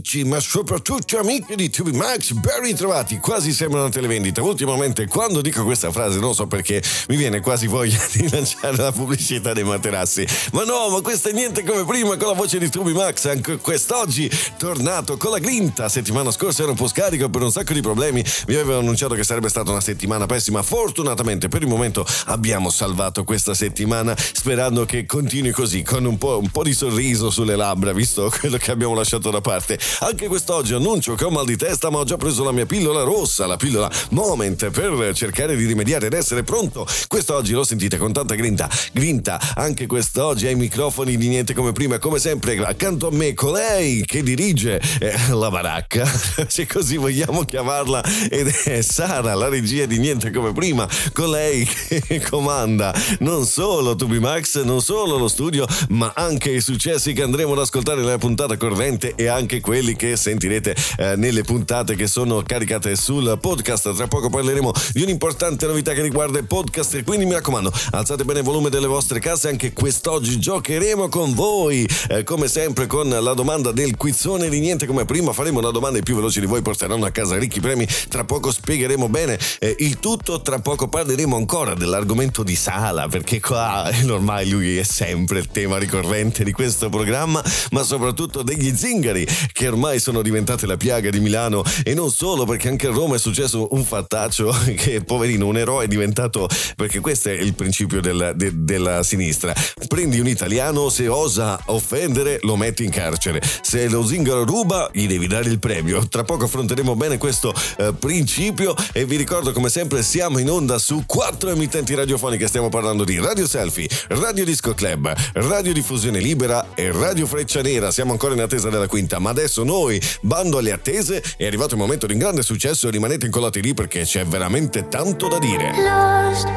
amici, ma soprattutto amiche di Tubi Max, ben ritrovati, quasi sembrano televendita. Ultimamente quando dico questa frase non so perché mi viene quasi voglia di lanciare la pubblicità dei materassi. Ma no, ma questo è niente come prima con la voce di Tubi Max, anche quest'oggi tornato con la grinta. Settimana scorsa era un po' scarico per un sacco di problemi, vi avevo annunciato che sarebbe stata una settimana pessima. Fortunatamente per il momento abbiamo salvato questa settimana sperando che continui così con un po', un po di sorriso sulle labbra, visto quello che abbiamo lasciato da parte. Anche quest'oggi annuncio che ho mal di testa, ma ho già preso la mia pillola rossa, la pillola Moment, per cercare di rimediare ed essere pronto. Quest'oggi lo sentite con tanta grinta. Grinta, anche quest'oggi ai microfoni di niente come prima, come sempre, accanto a me colei che dirige eh, la baracca, se così vogliamo chiamarla, ed è Sara, la regia di niente come prima, colei che comanda non solo Tubi Max, non solo lo studio, ma anche i successi che andremo ad ascoltare nella puntata corrente e anche quelli che sentirete eh, nelle puntate che sono caricate sul podcast. Tra poco parleremo di un'importante novità che riguarda il podcast e quindi mi raccomando, alzate bene il volume delle vostre case, anche quest'oggi giocheremo con voi, eh, come sempre con la domanda del quizzone di niente come prima, faremo una domanda i più veloci di voi porteranno a casa ricchi premi, tra poco spiegheremo bene eh, il tutto, tra poco parleremo ancora dell'argomento di Sala, perché qua ormai lui è sempre il tema ricorrente di questo programma, ma soprattutto degli zingari che ormai sono diventate la piaga di Milano e non solo perché anche a Roma è successo un fattaccio che poverino un eroe è diventato perché questo è il principio del, de, della sinistra. Prendi un italiano se osa offendere lo metti in carcere. Se lo zingaro ruba gli devi dare il premio. Tra poco affronteremo bene questo eh, principio e vi ricordo come sempre siamo in onda su quattro emittenti radiofoniche. Stiamo parlando di Radio Selfie Radio Disco Club Radio Diffusione Libera e Radio Freccia Nera. Siamo ancora in attesa della quinta ma adesso noi bando alle attese è arrivato il momento di un grande successo e rimanete incollati lì perché c'è veramente tanto da dire. Lost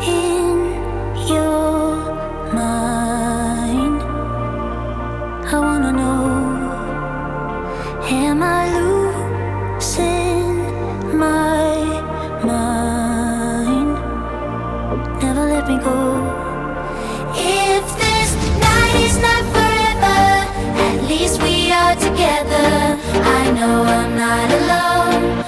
in your mind. I wanna know, am I losing my mind? Never let me go. Together. I know I'm not alone.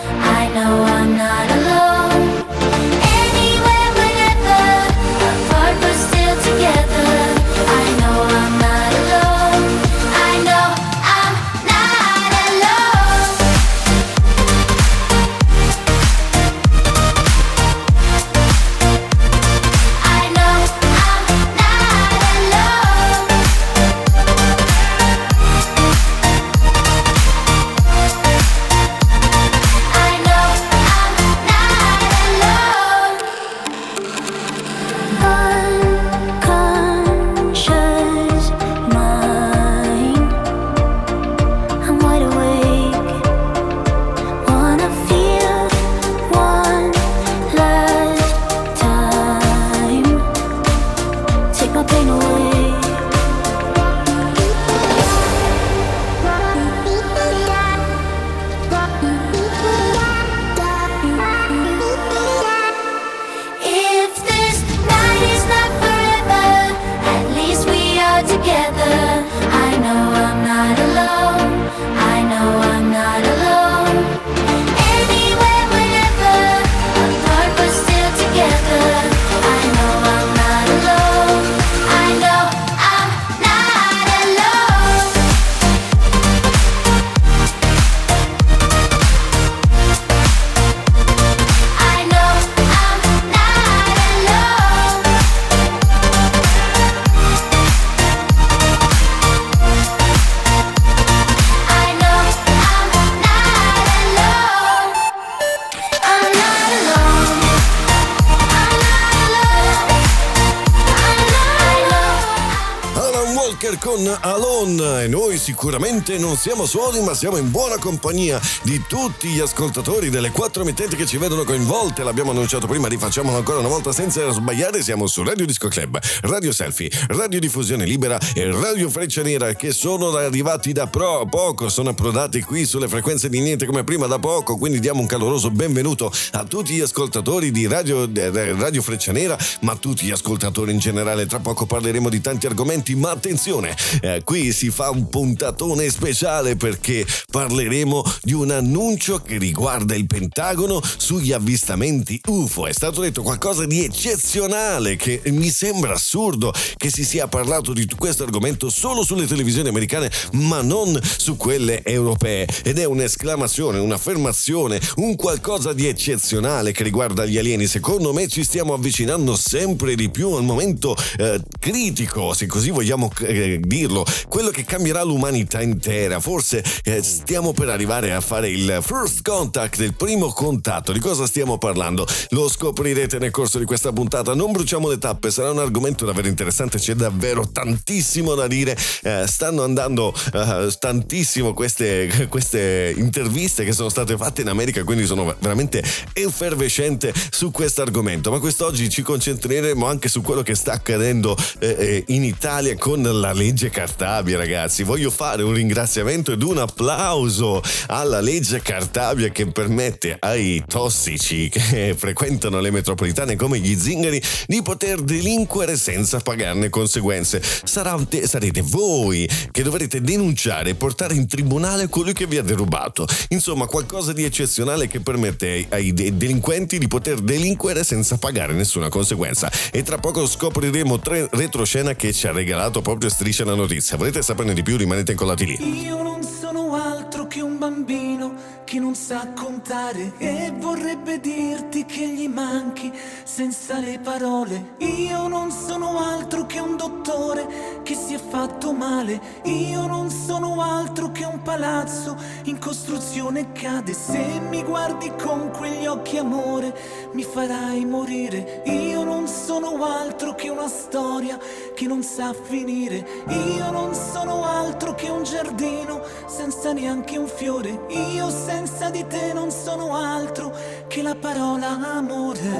Sicuramente non siamo soli ma siamo in buona compagnia di tutti gli ascoltatori delle quattro emittenti che ci vedono coinvolte. L'abbiamo annunciato prima rifacciamolo ancora una volta senza sbagliare. Siamo su Radio Disco Club Radio Selfie Radio Diffusione Libera e Radio Freccia Nera che sono arrivati da pro- poco sono approdati qui sulle frequenze di niente come prima da poco quindi diamo un caloroso benvenuto a tutti gli ascoltatori di Radio, eh, Radio Freccia Nera ma a tutti gli ascoltatori in generale. Tra poco parleremo di tanti argomenti ma attenzione eh, qui si fa un puntatone speciale perché parleremo di un annuncio che riguarda il Pentagono sugli avvistamenti UFO. È stato detto qualcosa di eccezionale che mi sembra assurdo che si sia parlato di questo argomento solo sulle televisioni americane ma non su quelle europee ed è un'esclamazione, un'affermazione, un qualcosa di eccezionale che riguarda gli alieni. Secondo me ci stiamo avvicinando sempre di più al momento eh, critico, se così vogliamo eh, dirlo, quello che cambierà l'umanità intera. Forse eh, stiamo per arrivare a fare il first contact, il primo contatto. Di cosa stiamo parlando? Lo scoprirete nel corso di questa puntata. Non bruciamo le tappe, sarà un argomento davvero interessante, c'è davvero tantissimo da dire. Eh, stanno andando eh, tantissimo queste, queste interviste che sono state fatte in America, quindi sono veramente effervescente su questo argomento. Ma quest'oggi ci concentreremo anche su quello che sta accadendo eh, eh, in Italia con la legge Cartabia, ragazzi. Voglio fare un ringraziamento ed un applauso alla legge Cartabia che permette ai tossici che frequentano le metropolitane come gli zingari di poter delinquere senza pagarne conseguenze. Sarate, sarete voi che dovrete denunciare e portare in tribunale colui che vi ha derubato. Insomma, qualcosa di eccezionale che permette ai delinquenti di poter delinquere senza pagare nessuna conseguenza. E tra poco scopriremo tre retroscena che ci ha regalato proprio Striscia la Notizia. Volete saperne di più? Rimanete incollati lì. Io non sono altro che un bambino che non sa contare e vorrebbe dirti che gli manchi senza le parole. Io non sono altro che un dottore che si è fatto male. Io non sono altro che un palazzo in costruzione cade. Se mi guardi con quegli occhi amore mi farai morire. Io non sono altro che una storia che non sa finire. Io non sono altro che un giardino senza neanche un fiore. Io senza senza di te non sono altro che la parola amore.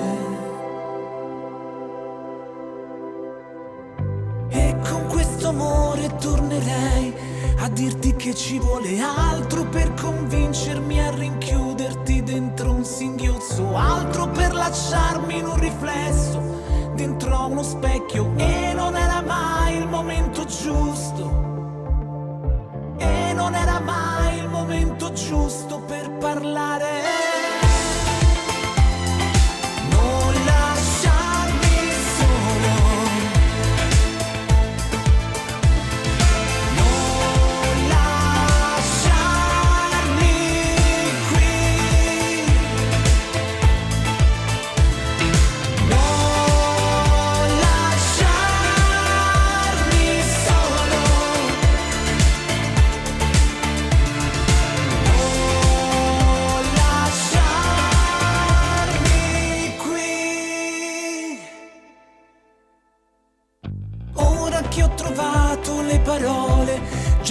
E con questo amore tornerei a dirti che ci vuole altro per convincermi a rinchiuderti dentro un singhiozzo, altro per lasciarmi in un riflesso dentro uno specchio e non era mai il momento giusto. E non era mai momento giusto per parlare.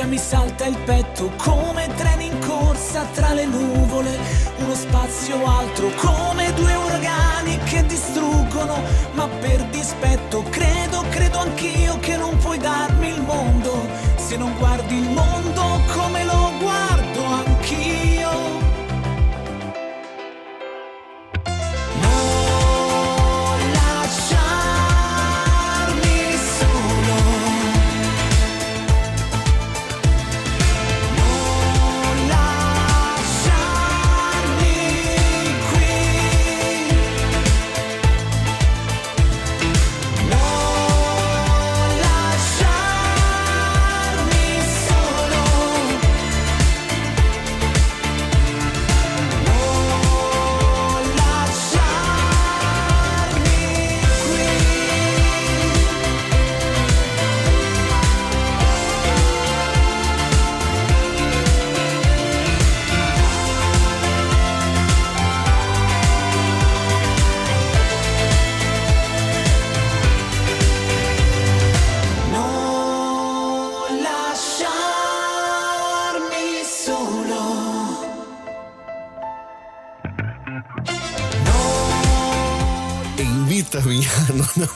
Mi salta il petto come treni in corsa tra le nuvole, uno spazio altro come due uragani che distruggono, ma per dispetto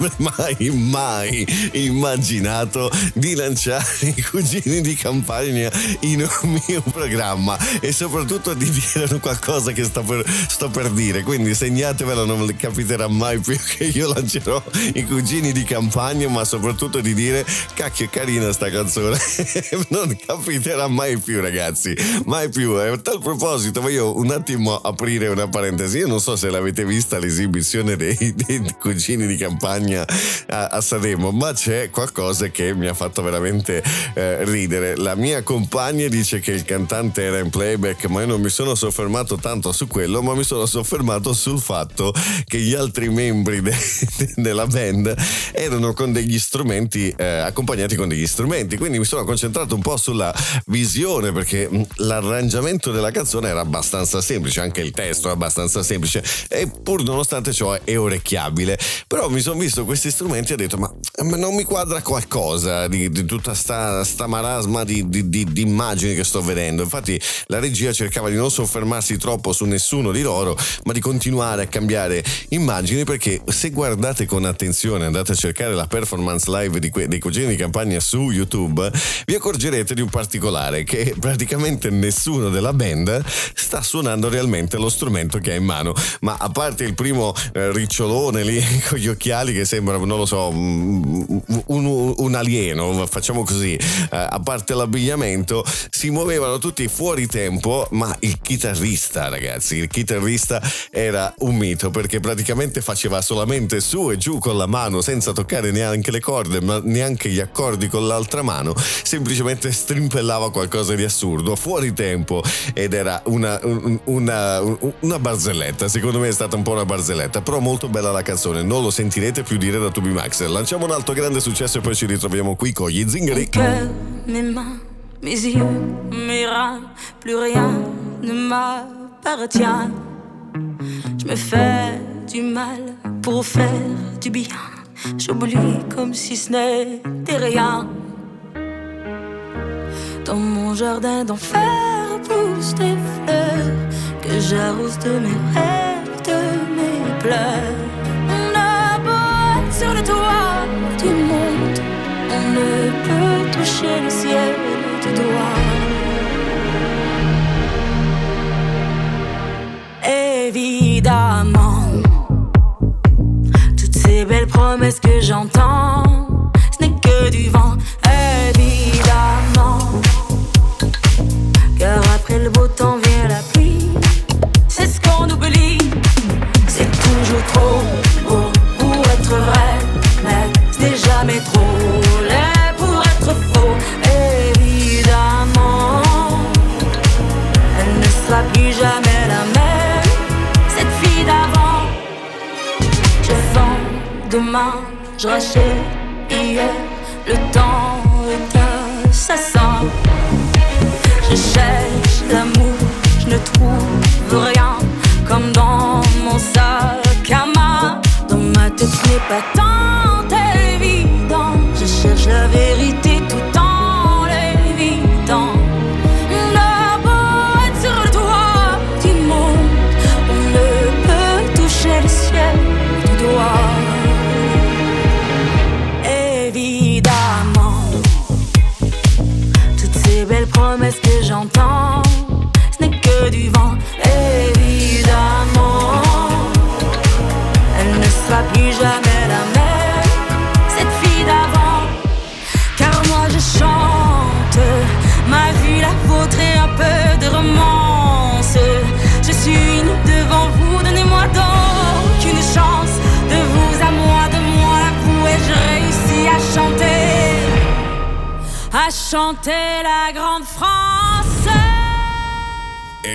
mai, mai immaginato di lanciare i cugini di campagna in un mio programma e soprattutto di dire qualcosa che sto per, sto per dire. Quindi segnatevelo, non capiterà mai più che io lancerò i cugini di campagna, ma soprattutto di dire cacchio carina sta canzone. non capiterà mai più, ragazzi. Mai più. A tal proposito, voglio un attimo aprire una parentesi. Io non so se l'avete vista l'esibizione dei, dei cugini di campagna a, a, Sanremo, ma c'è qualcosa che mi ha fatto veramente eh, ridere. La mia compagna dice che il cantante era in playback, ma io non mi sono soffermato tanto su quello, ma mi sono soffermato sul fatto che gli altri membri de, de, della band erano con degli strumenti, eh, accompagnati con degli strumenti. Quindi mi sono concentrato un po' sulla visione perché mm, l'arrangiamento della canzone era abbastanza semplice, anche il testo è abbastanza semplice e pur nonostante ciò è orecchiabile. Però mi sono visto questi strumenti ho detto ma, ma non mi quadra qualcosa di, di tutta sta, sta marasma di, di, di, immagini che sto vedendo. Infatti la regia cercava di non soffermarsi troppo su nessuno di loro, ma di continuare a cambiare immagini perché se guardate con attenzione, andate a cercare la performance live que- dei cugini di campagna su YouTube, vi accorgerete di un particolare che praticamente nessuno della band sta suonando realmente lo strumento che ha in mano, ma a parte il primo eh, ricciolone lì con gli occhiali che sembra, non lo so, un, un, alieno, facciamo così, eh, a parte l'abbigliamento, si muovevano tutti fuori tempo, ma il chitarrista, ragazzi, il chitarrista era un mito perché praticamente faceva solamente su e giù con la mano senza toccare neanche le corde, ma neanche gli accordi con l'altra mano, semplicemente strimpellava qualcosa di assurdo, fuori tempo ed era una, una, una barzelletta, secondo me è stata un po' una barzelletta, però molto bella la canzone, non lo sentirete più dire. Lanciamo un altro grande successo e poi ci ritroviamo qui con gli zingari. mes mains, mes yeux, mes reins, plus rien ne m'appartient. Je me fais du mal pour faire du bien. J'oublie comme si ce n'était rien. Dans mon jardin d'enfer poussent des fleurs que j'arrose de mes rêves, de mes pleurs. Ne peut toucher le ciel du doigt. Évidemment, toutes ces belles promesses que j'entends, ce n'est que du vent. Évidemment, car après le beau temps vient la pluie. C'est ce qu'on oublie. C'est toujours trop beau pour être vrai, mais ce n'est jamais trop je rachète hier. Le temps est assassin. Je cherche l'amour, je ne trouve rien comme dans mon sac à main. Dans ma tête, ce n'est pas tant évident. Je cherche la vérité ce n'est que du vent. Évidemment, elle ne sera plus jamais la même, cette fille d'avant. Car moi je chante ma vie, la vôtre et un peu de romance. Je suis nue devant vous, donnez-moi donc une chance. De vous à moi, de moi à vous, et je réussis à chanter, à chanter la grande.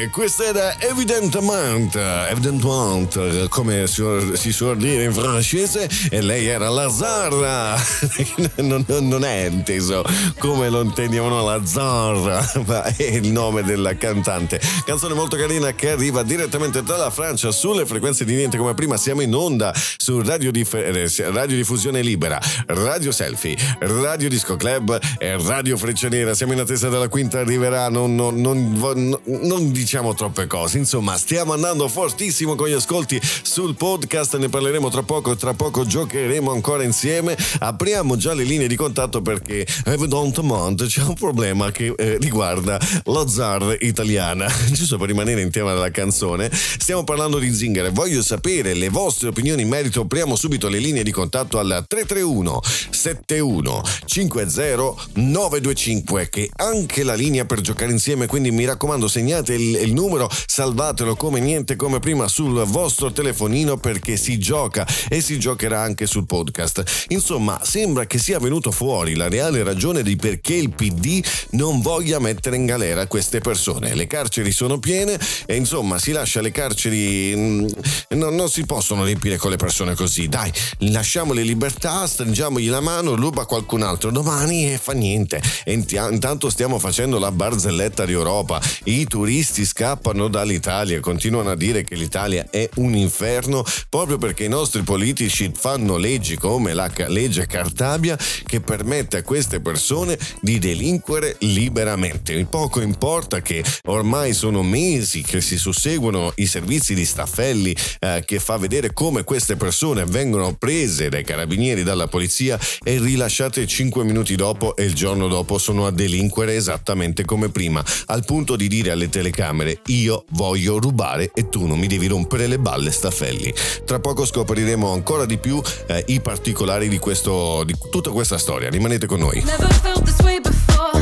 E questo era Evidentement, Evidentement, come si, si suol dire in francese, e lei era la Zarra. non, non- è inteso come lo intendiamo la Zarra, ma è il nome della cantante. Canzone molto carina che arriva direttamente dalla Francia sulle frequenze di Niente come prima. Siamo in onda su Radio, Dif- eh, Radio Diffusione Libera, Radio Selfie, Radio Disco Club e Radio Freccia Nera. Siamo in attesa della quinta, arriverà. Non, non- non- non diciamo troppe cose. Insomma, stiamo andando fortissimo con gli ascolti sul podcast, ne parleremo tra poco, tra poco giocheremo ancora insieme. Apriamo già le linee di contatto perché evidentemente c'è un problema che eh, riguarda la zar italiana. Giusto per rimanere in tema della canzone, stiamo parlando di Zingare. Voglio sapere le vostre opinioni in merito. Apriamo subito le linee di contatto al 331 71 50 925 che anche la linea per giocare insieme, quindi mi raccomando segnate il, il numero, salvatelo come niente come prima sul vostro telefonino perché si gioca e si giocherà anche sul podcast. Insomma, sembra che sia venuto fuori la reale ragione di perché il PD non voglia mettere in galera queste persone. Le carceri sono piene e insomma si lascia le carceri... Mm, non, non si possono riempire con le persone così. Dai, lasciamole libertà, stringiamogli la mano, ruba qualcun altro domani e fa niente. E intanto stiamo facendo la barzelletta di Europa. I turisti scappano dall'Italia, continuano a dire che l'Italia è un inferno proprio perché i nostri politici fanno leggi come la legge Cartabia che permette a queste persone di delinquere liberamente. Poco importa che ormai sono mesi che si susseguono i servizi di staffelli eh, che fa vedere come queste persone vengono prese dai carabinieri, dalla polizia e rilasciate 5 minuti dopo e il giorno dopo sono a delinquere esattamente come prima, al punto di dire alle telecamere io voglio rubare e tu non mi devi rompere le balle staffelli. Tra poco scopriremo ancora di più eh, i particolari di, questo, di tutta questa storia, rimanete con noi. Never felt this way before,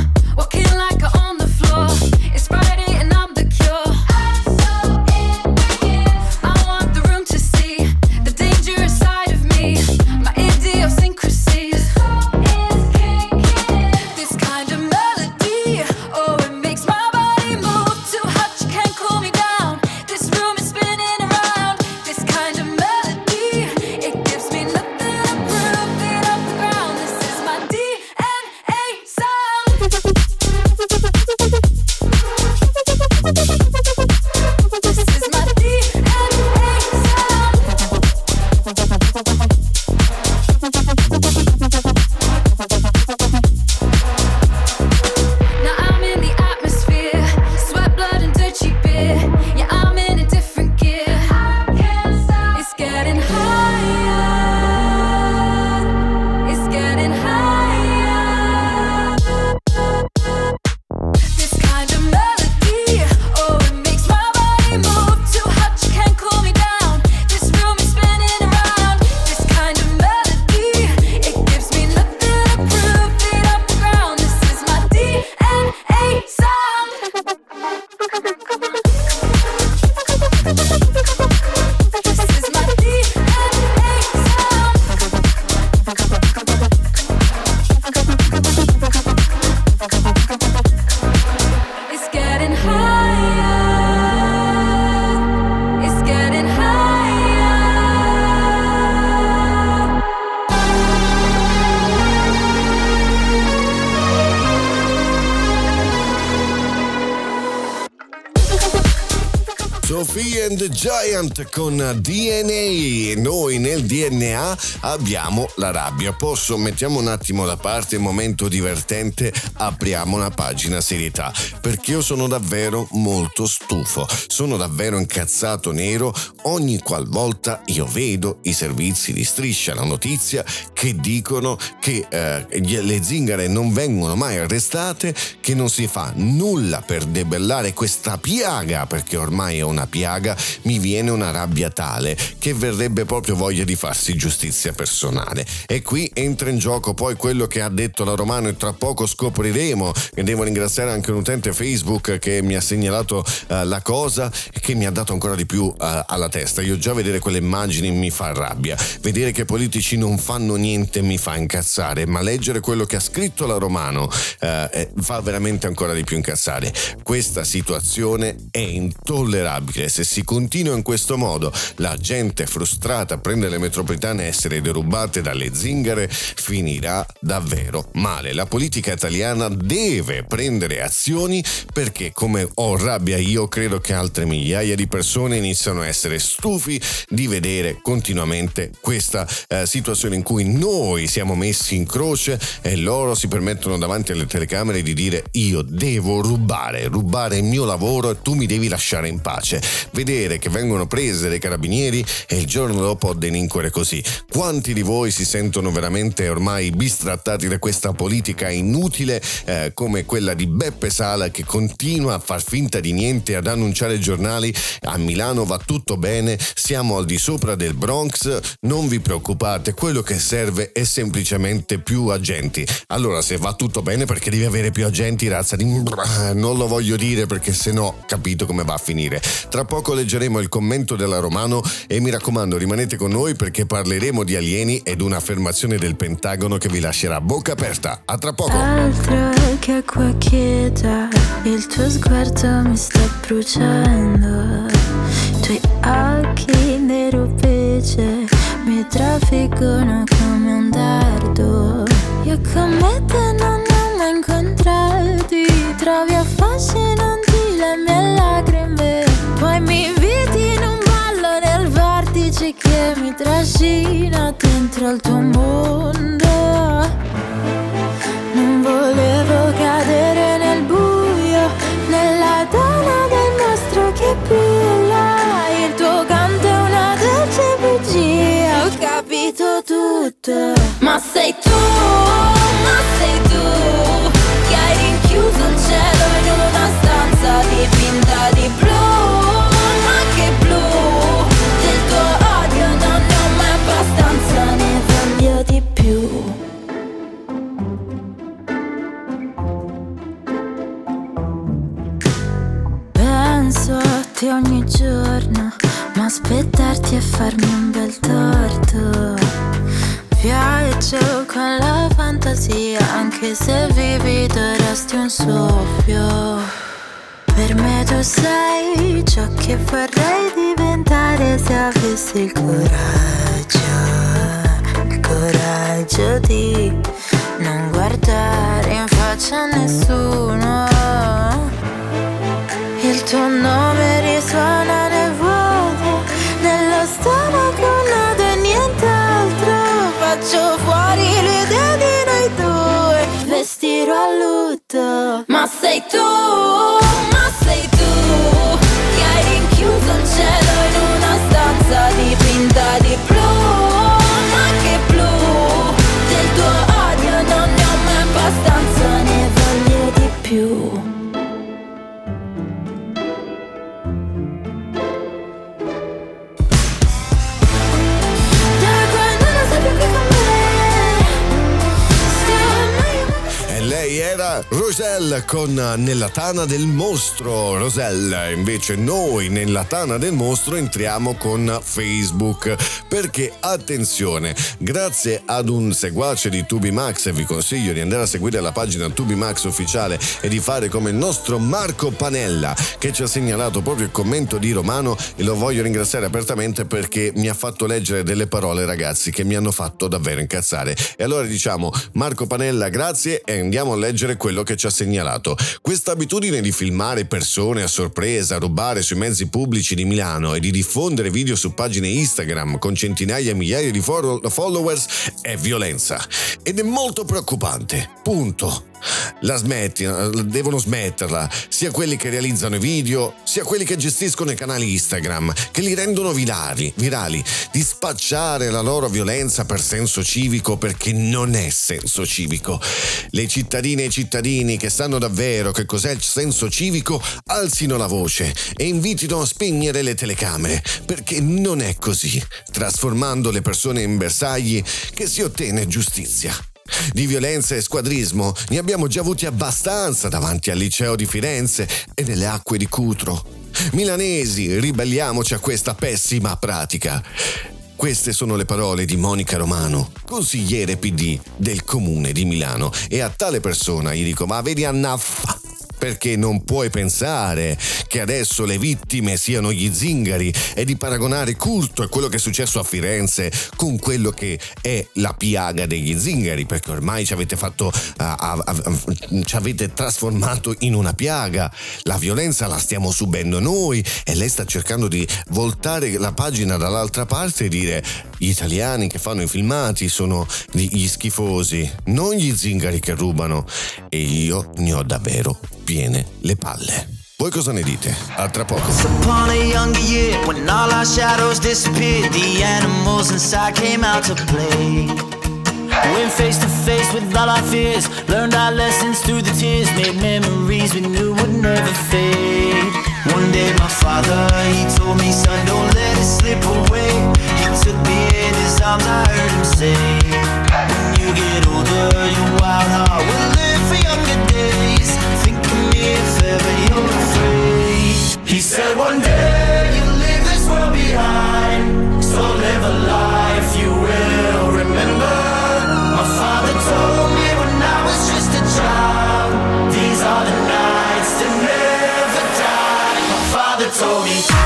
To. Con DNA. Noi nel DNA abbiamo la rabbia. Posso, mettiamo un attimo da parte il momento divertente, apriamo una pagina serietà. Perché io sono davvero molto stufo. Sono davvero incazzato nero ogni qualvolta io vedo i servizi di striscia la notizia che dicono che eh, le zingare non vengono mai arrestate, che non si fa nulla per debellare questa piaga, perché ormai è una piaga, mi viene una rabbia tale che verrebbe proprio voglia di farsi giustizia personale. E qui entra in gioco poi quello che ha detto la Romano e tra poco scopriremo e devo ringraziare anche un utente Facebook che mi ha segnalato uh, la cosa e che mi ha dato ancora di più uh, alla testa. Io già vedere quelle immagini mi fa rabbia, vedere che politici non fanno niente mi fa incazzare, ma leggere quello che ha scritto la Romano uh, fa veramente ancora di più incazzare. Questa situazione è intollerabile se si continua in questo modo, la gente frustrata a prendere le metropolitane e essere derubate dalle zingare, finirà davvero male. La politica italiana deve prendere azioni perché, come ho rabbia io, credo che altre migliaia di persone iniziano a essere stufi di vedere continuamente questa eh, situazione in cui noi siamo messi in croce e loro si permettono davanti alle telecamere di dire io devo rubare, rubare il mio lavoro e tu mi devi lasciare in pace. Vedere che vengono prese dai carabinieri e il giorno dopo delinquere così. Quanti di voi si sentono veramente ormai bistrattati da questa politica inutile eh, come quella di Beppe Sala che continua a far finta di niente, ad annunciare ai giornali a Milano va tutto bene, siamo al di sopra del Bronx, non vi preoccupate, quello che serve è semplicemente più agenti. Allora se va tutto bene perché devi avere più agenti, razza di... Non lo voglio dire perché se no capito come va a finire. Tra poco leggeremo il commento della Romano e mi raccomando rimanete con noi perché parleremo di alieni ed un'affermazione del Pentagono che vi lascerà bocca aperta. A tra poco! Altro che acqua quieta, il tuo sguardo mi sta bruciando. I tuoi occhi nero pece mi trafiggono come un dardo. Io come te non ho mai incontrati, trovi affascinanti le mie lacrime. Trascina dentro il tuo mondo. Non volevo cadere nel buio, nella tana del mostro che brilla. Il tuo canto è una dolce bugia, ho capito tutto. Ma sei tu, aspettarti e farmi un bel torto. Viaggio con la fantasia, anche se vivido resti un soffio. Per me tu sei ciò che vorrei diventare se avessi il coraggio, il coraggio di non guardare in faccia a nessuno. Il tuo nome risuona Faccio fuori l'idea di noi due, vestirò a lutto. Ma sei tu, era Roselle con Nella tana del mostro. Roselle, invece noi nella tana del mostro entriamo con Facebook. Perché attenzione, grazie ad un seguace di Tubimax, e vi consiglio di andare a seguire la pagina Tubimax ufficiale e di fare come il nostro Marco Panella che ci ha segnalato proprio il commento di Romano e lo voglio ringraziare apertamente perché mi ha fatto leggere delle parole ragazzi che mi hanno fatto davvero incazzare. E allora diciamo Marco Panella grazie e andiamo a leggere quello che ci ha segnalato. Questa abitudine di filmare persone a sorpresa, rubare sui mezzi pubblici di Milano e di diffondere video su pagine Instagram con centinaia e migliaia di follow- followers è violenza ed è molto preoccupante. Punto. La smetti, devono smetterla, sia quelli che realizzano i video, sia quelli che gestiscono i canali Instagram, che li rendono virali, virali, di spacciare la loro violenza per senso civico perché non è senso civico. Le cittadine e i cittadini che sanno davvero che cos'è il senso civico alzino la voce e invitino a spegnere le telecamere, perché non è così, trasformando le persone in bersagli, che si ottiene giustizia. Di violenza e squadrismo ne abbiamo già avuti abbastanza davanti al liceo di Firenze e nelle acque di Cutro. Milanesi, ribelliamoci a questa pessima pratica. Queste sono le parole di Monica Romano, consigliere PD del comune di Milano. E a tale persona gli dico: Ma vedi, Annaffa, perché non puoi pensare che adesso le vittime siano gli zingari e di paragonare culto a quello che è successo a Firenze con quello che è la piaga degli zingari, perché ormai ci avete fatto, uh, uh, uh, ci avete trasformato in una piaga. La violenza la stiamo subendo noi e lei sta cercando di voltare la pagina dall'altra parte e dire gli italiani che fanno i filmati sono gli schifosi, non gli zingari che rubano e io ne ho davvero piene le palle. Voi cosa ne dite? A tra poco. Upon a younger year, when all our shadows disappeared, the animals inside came out to play. Went face to face with all our fears, learned our lessons through the tears, made memories we knew would never fade. One day my father, he told me, son, don't let it slip away. He took me in his arms, I heard him say, when you get older, your wild heart will live for younger days. He said one day you'll leave this world behind, so live a life you will remember. My father told me when I was just a child, these are the nights that never die. My father told me.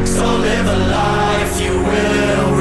So live a life you will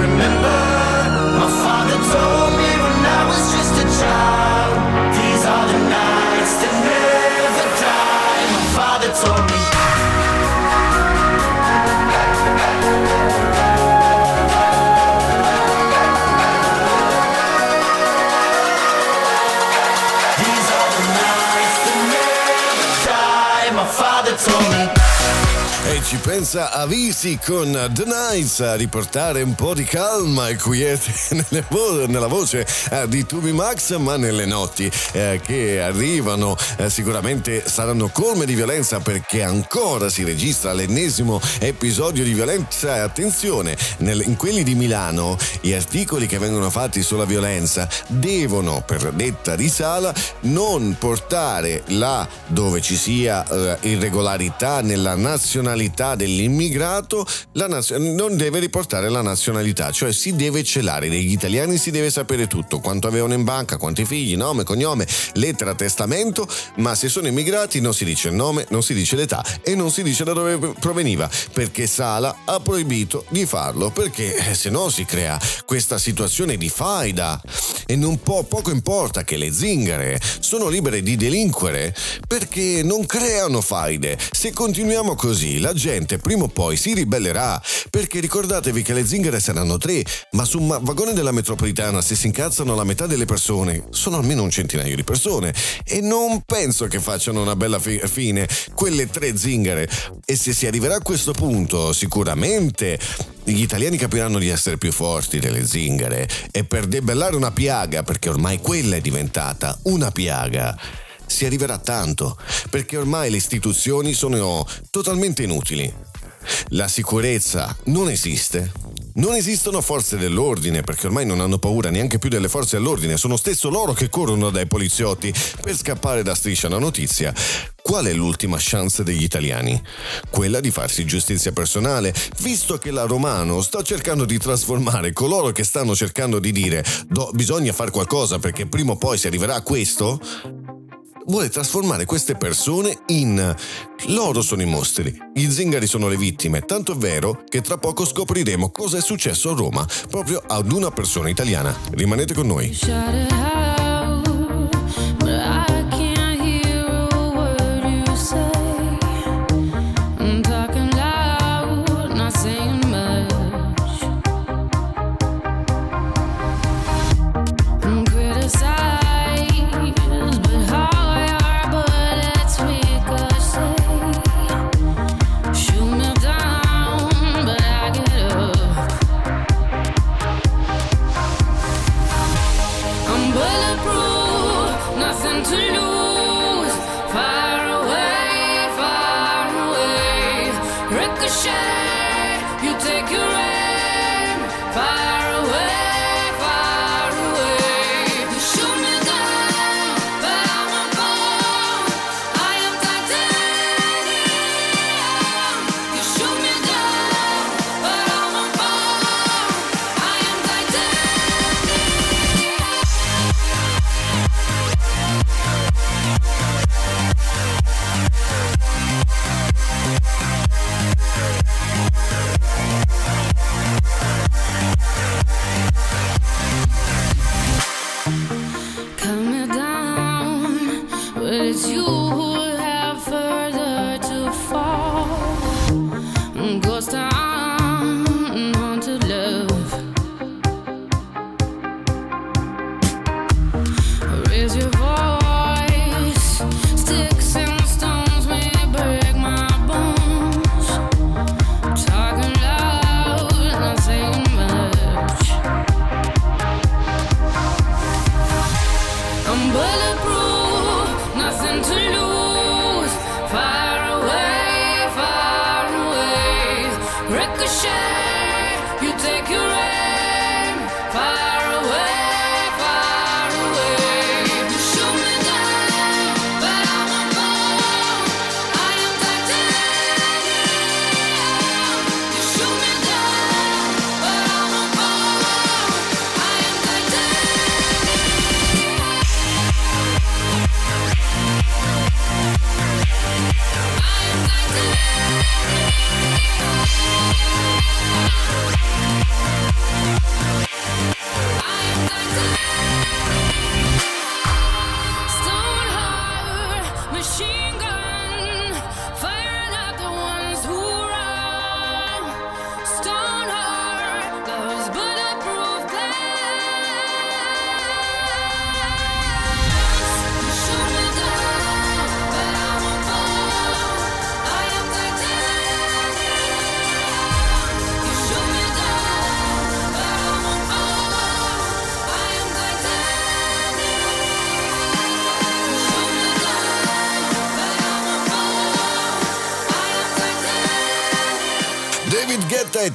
ci pensa Avisi con The Nights a riportare un po' di calma e quiete vo- nella voce eh, di Tubi Max, ma nelle notti eh, che arrivano eh, sicuramente saranno colme di violenza perché ancora si registra l'ennesimo episodio di violenza. E attenzione, nel- in quelli di Milano gli articoli che vengono fatti sulla violenza devono, per detta di Sala, non portare là dove ci sia eh, irregolarità nella nazionalità dell'immigrato, la naz- non deve riportare la nazionalità, cioè si deve celare. Degli italiani si deve sapere tutto, quanto avevano in banca, quanti figli, nome, cognome, lettera, testamento, ma se sono immigrati non si dice il nome, non si dice l'età e non si dice da dove proveniva, perché Sala ha proibito di farlo, perché eh, se no si crea questa situazione di faida e non può, poco importa che le zingare sono libere di delinquere perché non creano faide. Se continuiamo così, la gente prima o poi si ribellerà perché ricordatevi che le zingare saranno tre, ma su un vagone della metropolitana se si incazzano la metà delle persone, sono almeno un centinaio di persone. E non penso che facciano una bella fi- fine quelle tre zingare. E se si arriverà a questo punto sicuramente gli italiani capiranno di essere più forti delle zingare. E per debellare una piaga, perché ormai quella è diventata una piaga, si arriverà tanto, perché ormai le istituzioni sono totalmente inutili. La sicurezza non esiste. Non esistono forze dell'ordine perché ormai non hanno paura neanche più delle forze dell'ordine, sono stesso loro che corrono dai poliziotti per scappare da striscia la notizia. Qual è l'ultima chance degli italiani? Quella di farsi giustizia personale, visto che la Romano sta cercando di trasformare coloro che stanno cercando di dire "Do- bisogna fare qualcosa perché prima o poi si arriverà a questo, vuole trasformare queste persone in loro sono i mostri, gli zingari sono le vittime, tanto è vero che tra poco scopriremo cosa è successo a Roma proprio ad una persona italiana. Rimanete con noi.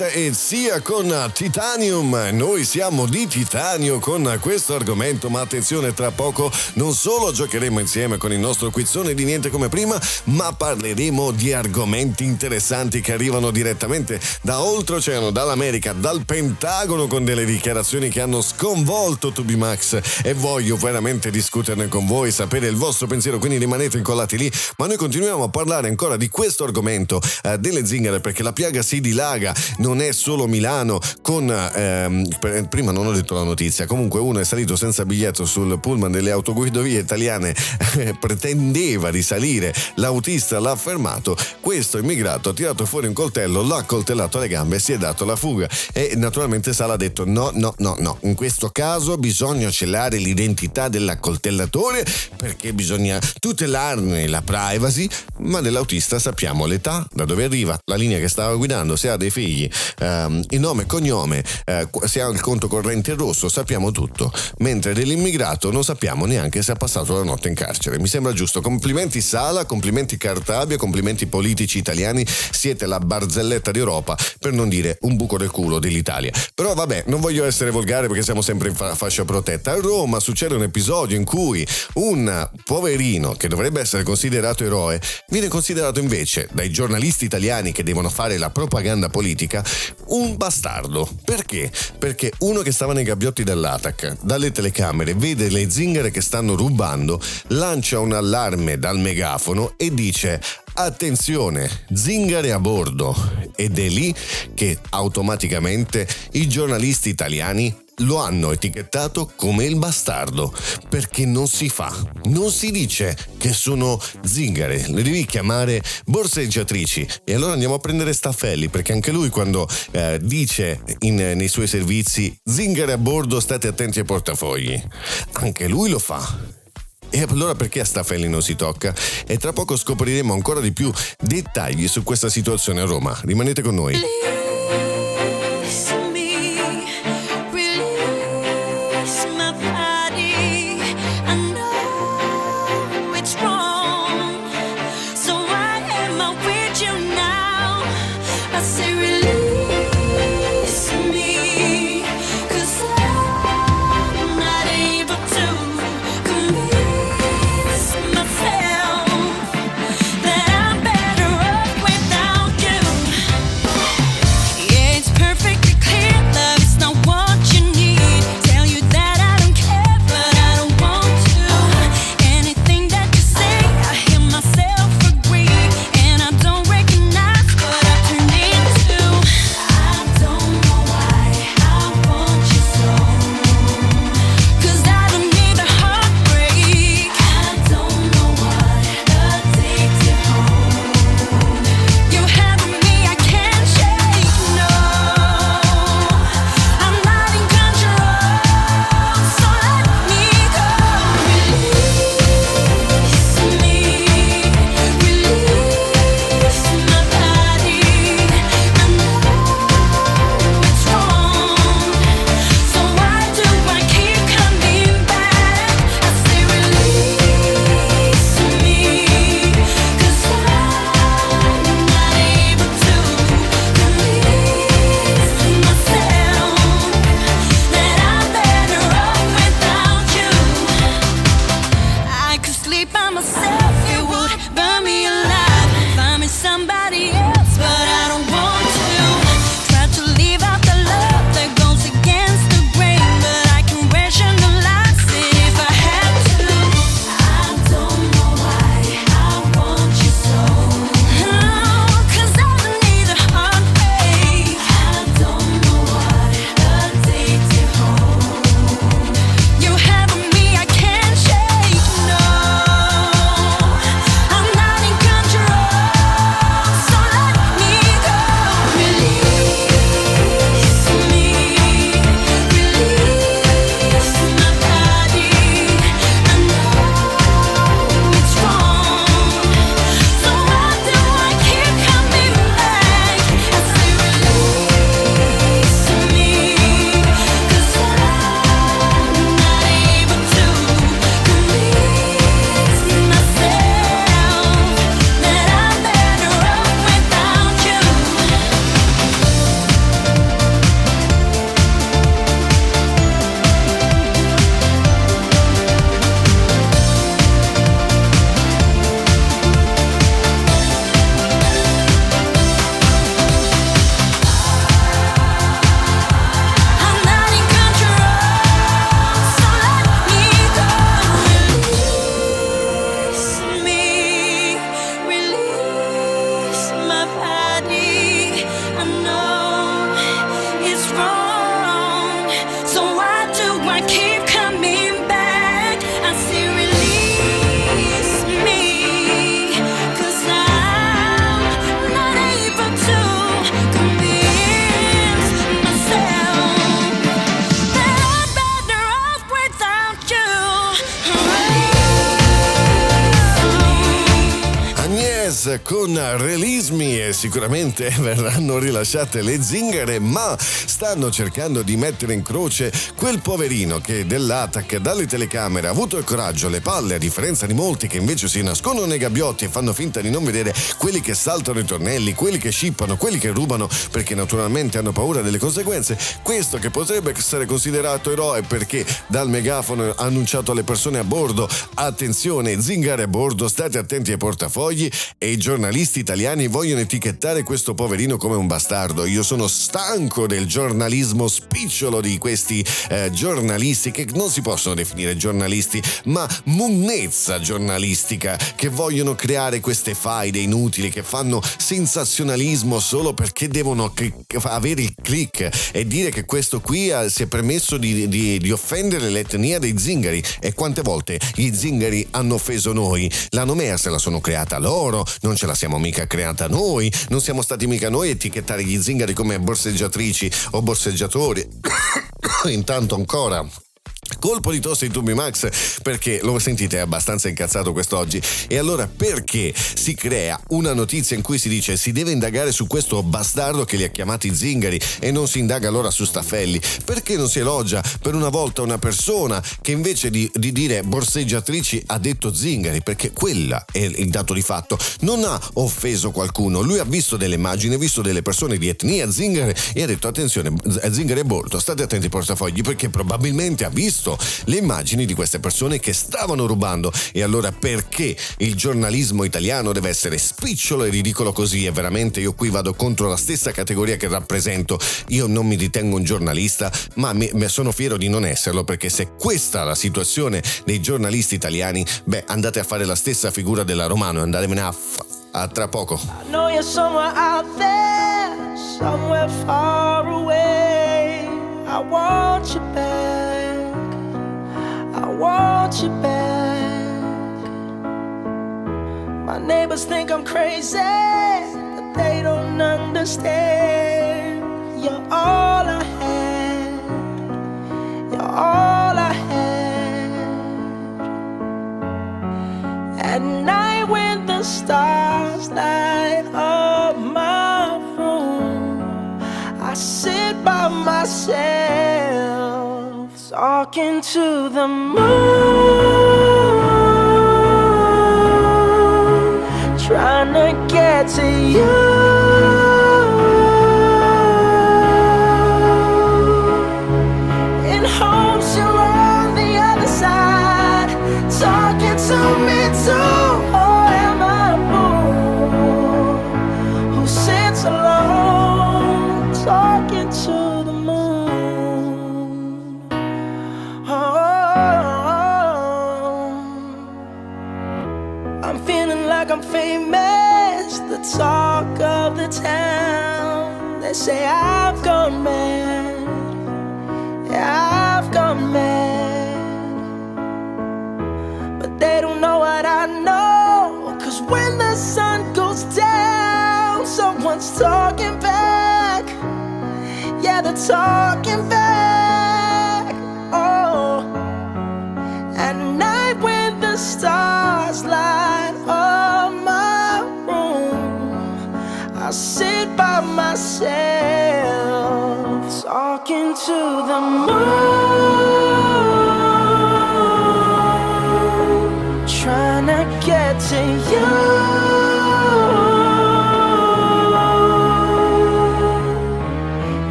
Quartet e sia con Titanium. Noi siamo di titanio con questo argomento, ma attenzione, tra poco non solo giocheremo insieme con il nostro quizzone di niente come prima, ma parleremo di argomenti interessanti che arrivano direttamente da oltreoceano, dall'America, dal Pentagono con delle dichiarazioni che hanno sconvolto Tubi Max. E voglio veramente discuterne con voi, sapere il vostro pensiero, quindi rimanete incollati lì, ma noi continuiamo a parlare ancora di questo argomento eh, delle zingare perché la piaga si dilaga. Non è solo Milano con ehm, prima non ho detto la notizia comunque uno è salito senza biglietto sul pullman delle autoguidovie italiane pretendeva di salire l'autista l'ha fermato questo immigrato ha tirato fuori un coltello l'ha coltellato alle gambe e si è dato la fuga e naturalmente Sala ha detto no no no no. In questo caso bisogna celare l'identità dell'accoltellatore perché bisogna tutelarne la privacy ma dell'autista sappiamo l'età da dove arriva la linea che stava guidando se ha dei figli, ehm, il nome e cognome, eh, se ha il conto corrente rosso, sappiamo tutto, mentre dell'immigrato non sappiamo neanche se ha passato la notte in carcere. Mi sembra giusto. Complimenti Sala, complimenti Cartabia, complimenti politici italiani, siete la barzelletta d'Europa, per non dire un buco del culo dell'Italia. Però vabbè, non voglio essere volgare perché siamo sempre in fa- fascia protetta. A Roma succede un episodio in cui un poverino che dovrebbe essere considerato eroe viene considerato invece dai giornalisti italiani che devono fare la propaganda politica un bastardo. Perché? Perché uno che stava nei gabbiotti dell'ATAC, dalle telecamere, vede le zingare che stanno rubando, lancia un allarme dal megafono e dice Attenzione, zingare a bordo. Ed è lì che automaticamente i giornalisti italiani lo hanno etichettato come il bastardo perché non si fa, non si dice che sono zingare, le devi chiamare borseggiatrici e allora andiamo a prendere Staffelli perché anche lui quando eh, dice in, nei suoi servizi zingare a bordo state attenti ai portafogli, anche lui lo fa. E allora perché a Staffelli non si tocca? E tra poco scopriremo ancora di più dettagli su questa situazione a Roma. Rimanete con noi. Sicuramente verranno rilasciate le zingare, ma stanno cercando di mettere in croce quel poverino che dell'ATAC dalle telecamere ha avuto il coraggio, le palle, a differenza di molti che invece si nascondono nei gabbiotti e fanno finta di non vedere quelli che saltano i tornelli, quelli che scippano, quelli che rubano perché naturalmente hanno paura delle conseguenze. Questo che potrebbe essere considerato eroe perché dal megafono ha annunciato alle persone a bordo attenzione, zingare a bordo, state attenti ai portafogli e i giornalisti italiani vogliono etichettare questo poverino come un bastardo. Io sono stanco del giornalismo spicciolo di questi eh, giornalisti che non si possono definire giornalisti, ma munnezza giornalistica che vogliono creare queste faide inutili che fanno sensazionalismo solo perché devono avere il click e dire che questo qui ha, si è permesso di, di, di offendere l'etnia dei zingari e quante volte gli zingari hanno offeso noi. La nomea se la sono creata loro, non ce la siamo mica creata noi, non siamo stati mica noi a etichettare gli zingari come borseggiatrici o borseggiatori. Intanto ancora Colpo di tosse in tubi Max perché lo sentite è abbastanza incazzato quest'oggi. E allora perché si crea una notizia in cui si dice si deve indagare su questo bastardo che li ha chiamati zingari e non si indaga allora su Staffelli? Perché non si elogia per una volta una persona che invece di, di dire borseggiatrici ha detto zingari? Perché quella è il dato di fatto. Non ha offeso qualcuno. Lui ha visto delle immagini ha visto delle persone di etnia zingari e ha detto attenzione zingari è bordo state attenti ai portafogli perché probabilmente ha visto visto le immagini di queste persone che stavano rubando. E allora perché il giornalismo italiano deve essere spicciolo e ridicolo così? E veramente io qui vado contro la stessa categoria che rappresento. Io non mi ritengo un giornalista, ma mi, sono fiero di non esserlo perché se questa è la situazione dei giornalisti italiani, beh, andate a fare la stessa figura della Romano e andatevene a, f- a tra poco. Somewhere far away. I want you back. I want you back. My neighbors think I'm crazy, but they don't understand. You're all I had. You're all I had. At night when the stars light up my room, I sit by myself talking to the moon, trying to get to you.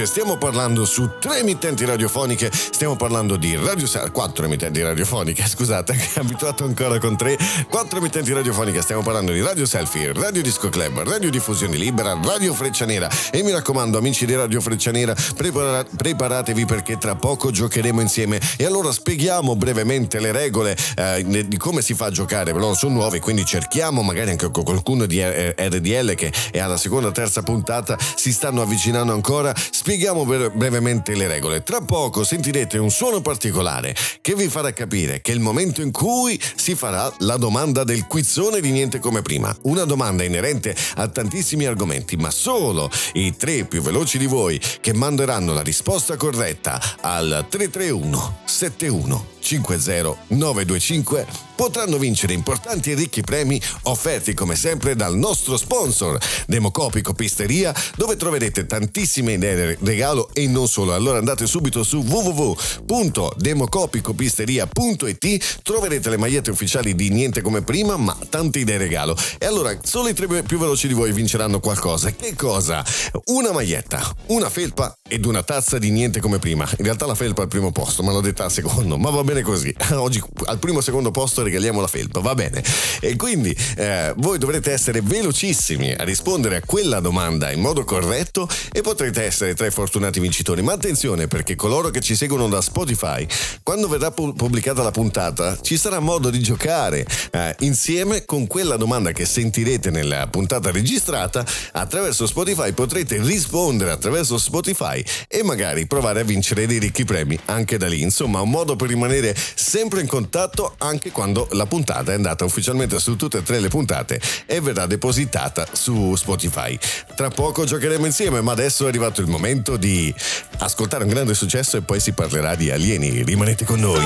Invece stiamo parlando su tre emittenti radiofoniche, stiamo parlando di Radio quattro emittenti radiofoniche, scusate, abituato ancora con tre, quattro emittenti radiofoniche, stiamo parlando di Radio Selfie, Radio Disco Club, Radio Diffusione Libera, Radio Freccia Nera. E mi raccomando amici di Radio Freccia Nera, prepara- preparatevi perché tra poco giocheremo insieme. E allora spieghiamo brevemente le regole eh, di come si fa a giocare, però sono nuove, quindi cerchiamo magari anche con qualcuno di RDL che è alla seconda terza puntata si stanno avvicinando ancora, spieghiamo brevemente le regole. Tra poco sentirete un suono particolare che vi farà capire che è il momento in cui si farà la domanda del quizzone di niente come prima. Una domanda inerente a tantissimi argomenti, ma solo i tre più veloci di voi che manderanno la risposta corretta al 331 71 50 925 potranno vincere importanti e ricchi premi offerti come sempre dal nostro sponsor Democopico Pisteria dove troverete tantissime idee regalo e non solo. Allora andate subito su www.democopicopisteria.it troverete le magliette ufficiali di niente come prima ma tante idee regalo. E allora solo i tre più veloci di voi vinceranno qualcosa. Che cosa? Una maglietta, una felpa ed una tazza di niente come prima. In realtà la felpa è al primo posto, ma l'ho detta al secondo, ma va bene così. Oggi al primo secondo posto regaliamo la felpa, va bene. E quindi eh, voi dovrete essere velocissimi a rispondere a quella domanda in modo corretto e potrete essere tra i fortunati vincitori. Ma attenzione perché coloro che ci seguono da Spotify, quando verrà pubblicata la puntata, ci sarà modo di giocare eh, insieme con quella domanda che sentirete nella puntata registrata. Attraverso Spotify potrete rispondere attraverso Spotify e magari provare a vincere dei ricchi premi anche da lì. Insomma, un modo per rimanere sempre in contatto anche quando la puntata è andata ufficialmente su tutte e tre le puntate e verrà depositata su Spotify. Tra poco giocheremo insieme, ma adesso è arrivato il momento di ascoltare un grande successo e poi si parlerà di alieni. Rimanete con noi.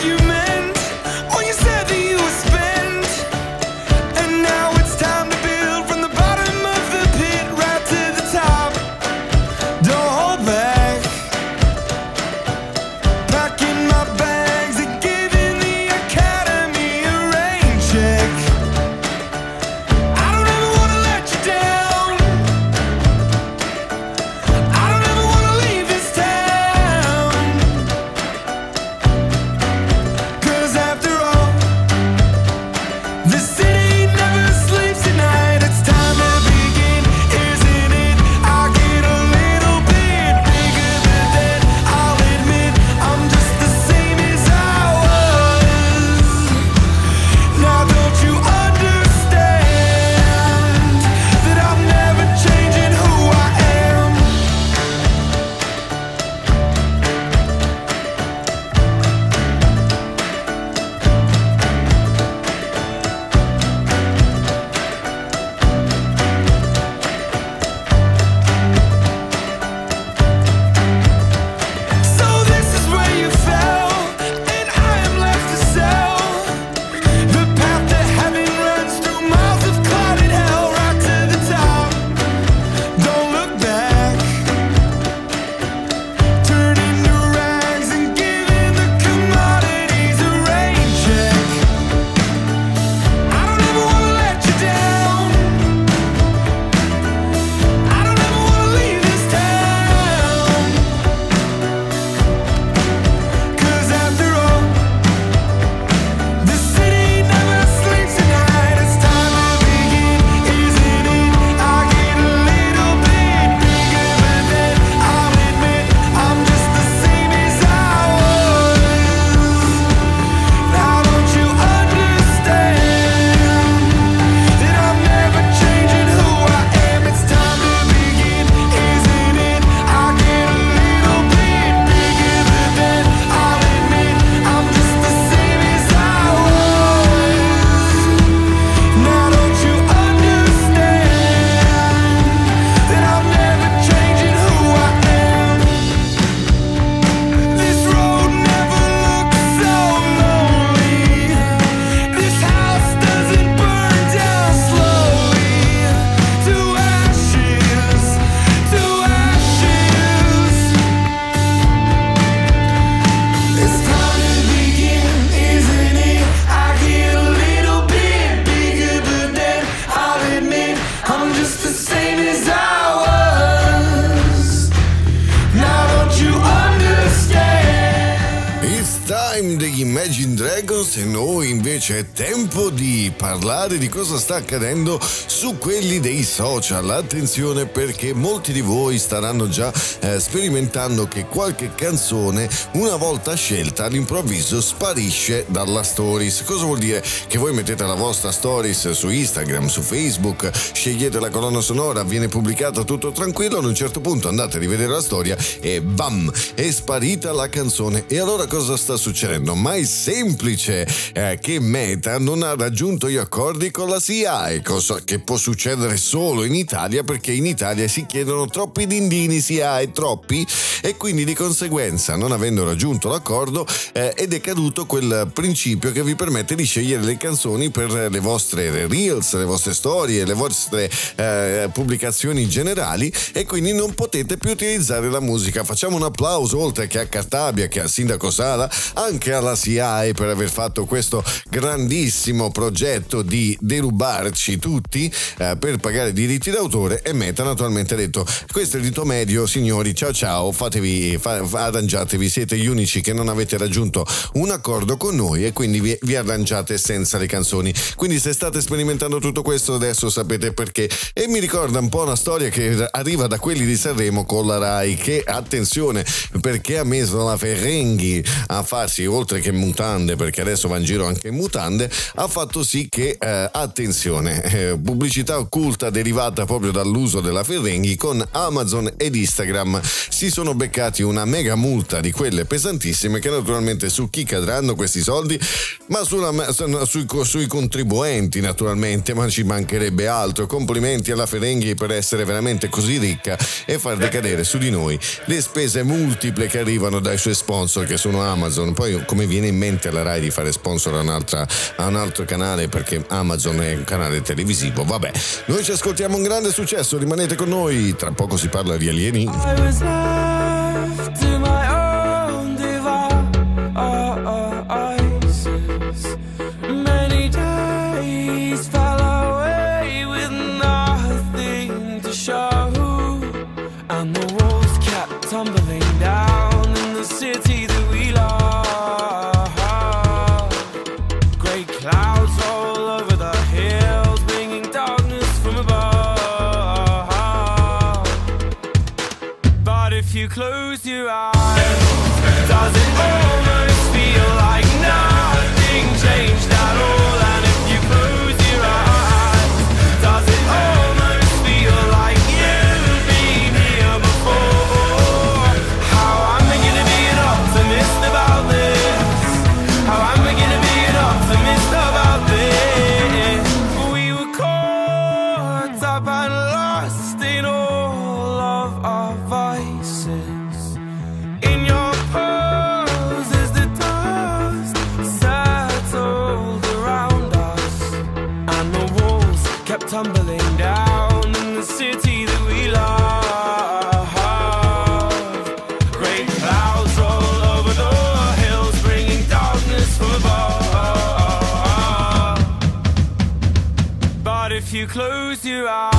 Time cosa sta accadendo su quelli dei social. Attenzione perché molti di voi staranno già eh, sperimentando che qualche canzone una volta scelta all'improvviso sparisce dalla stories. Cosa vuol dire? Che voi mettete la vostra stories su Instagram, su Facebook, scegliete la colonna sonora, viene pubblicata tutto tranquillo, ad un certo punto andate a rivedere la storia e bam, è sparita la canzone. E allora cosa sta succedendo? Ma è semplice eh, che Meta non ha raggiunto gli accordi con la SIAE, cosa che può succedere solo in Italia perché in Italia si chiedono troppi dindini SIAE, troppi, e quindi di conseguenza non avendo raggiunto l'accordo eh, è decaduto quel principio che vi permette di scegliere le canzoni per le vostre reels, le vostre storie, le vostre eh, pubblicazioni generali e quindi non potete più utilizzare la musica. Facciamo un applauso oltre che a Cartabia che al sindaco Sala, anche alla SIAE per aver fatto questo grandissimo progetto di derubarci tutti eh, per pagare diritti d'autore e Meta naturalmente ha detto questo è il rito medio signori ciao ciao fatevi fa, arrangiatevi siete gli unici che non avete raggiunto un accordo con noi e quindi vi, vi arrangiate senza le canzoni. Quindi se state sperimentando tutto questo adesso sapete perché. E mi ricorda un po' una storia che arriva da quelli di Sanremo con la Rai che attenzione perché ha messo la Ferrenghi a farsi oltre che mutande perché adesso va in giro anche in mutande ha fatto sì che eh, attenzione eh, pubblicità occulta derivata proprio dall'uso della Ferrenghi con Amazon ed Instagram. Si sono beccati una mega multa di quelle pesantissime che naturalmente su chi cadranno questi soldi? Ma sulla, sui, sui contribuenti naturalmente ma ci mancherebbe altro. Complimenti alla Ferenghi per essere veramente così ricca e far decadere su di noi le spese multiple che arrivano dai suoi sponsor che sono Amazon. Poi come viene in mente alla Rai di fare sponsor a, a un altro canale perché Amazon è un canale televisivo. Vabbè noi ci ascoltiamo un grande successo rimanete con noi tra poco si parla di alieni. I was left to my own close your eyes,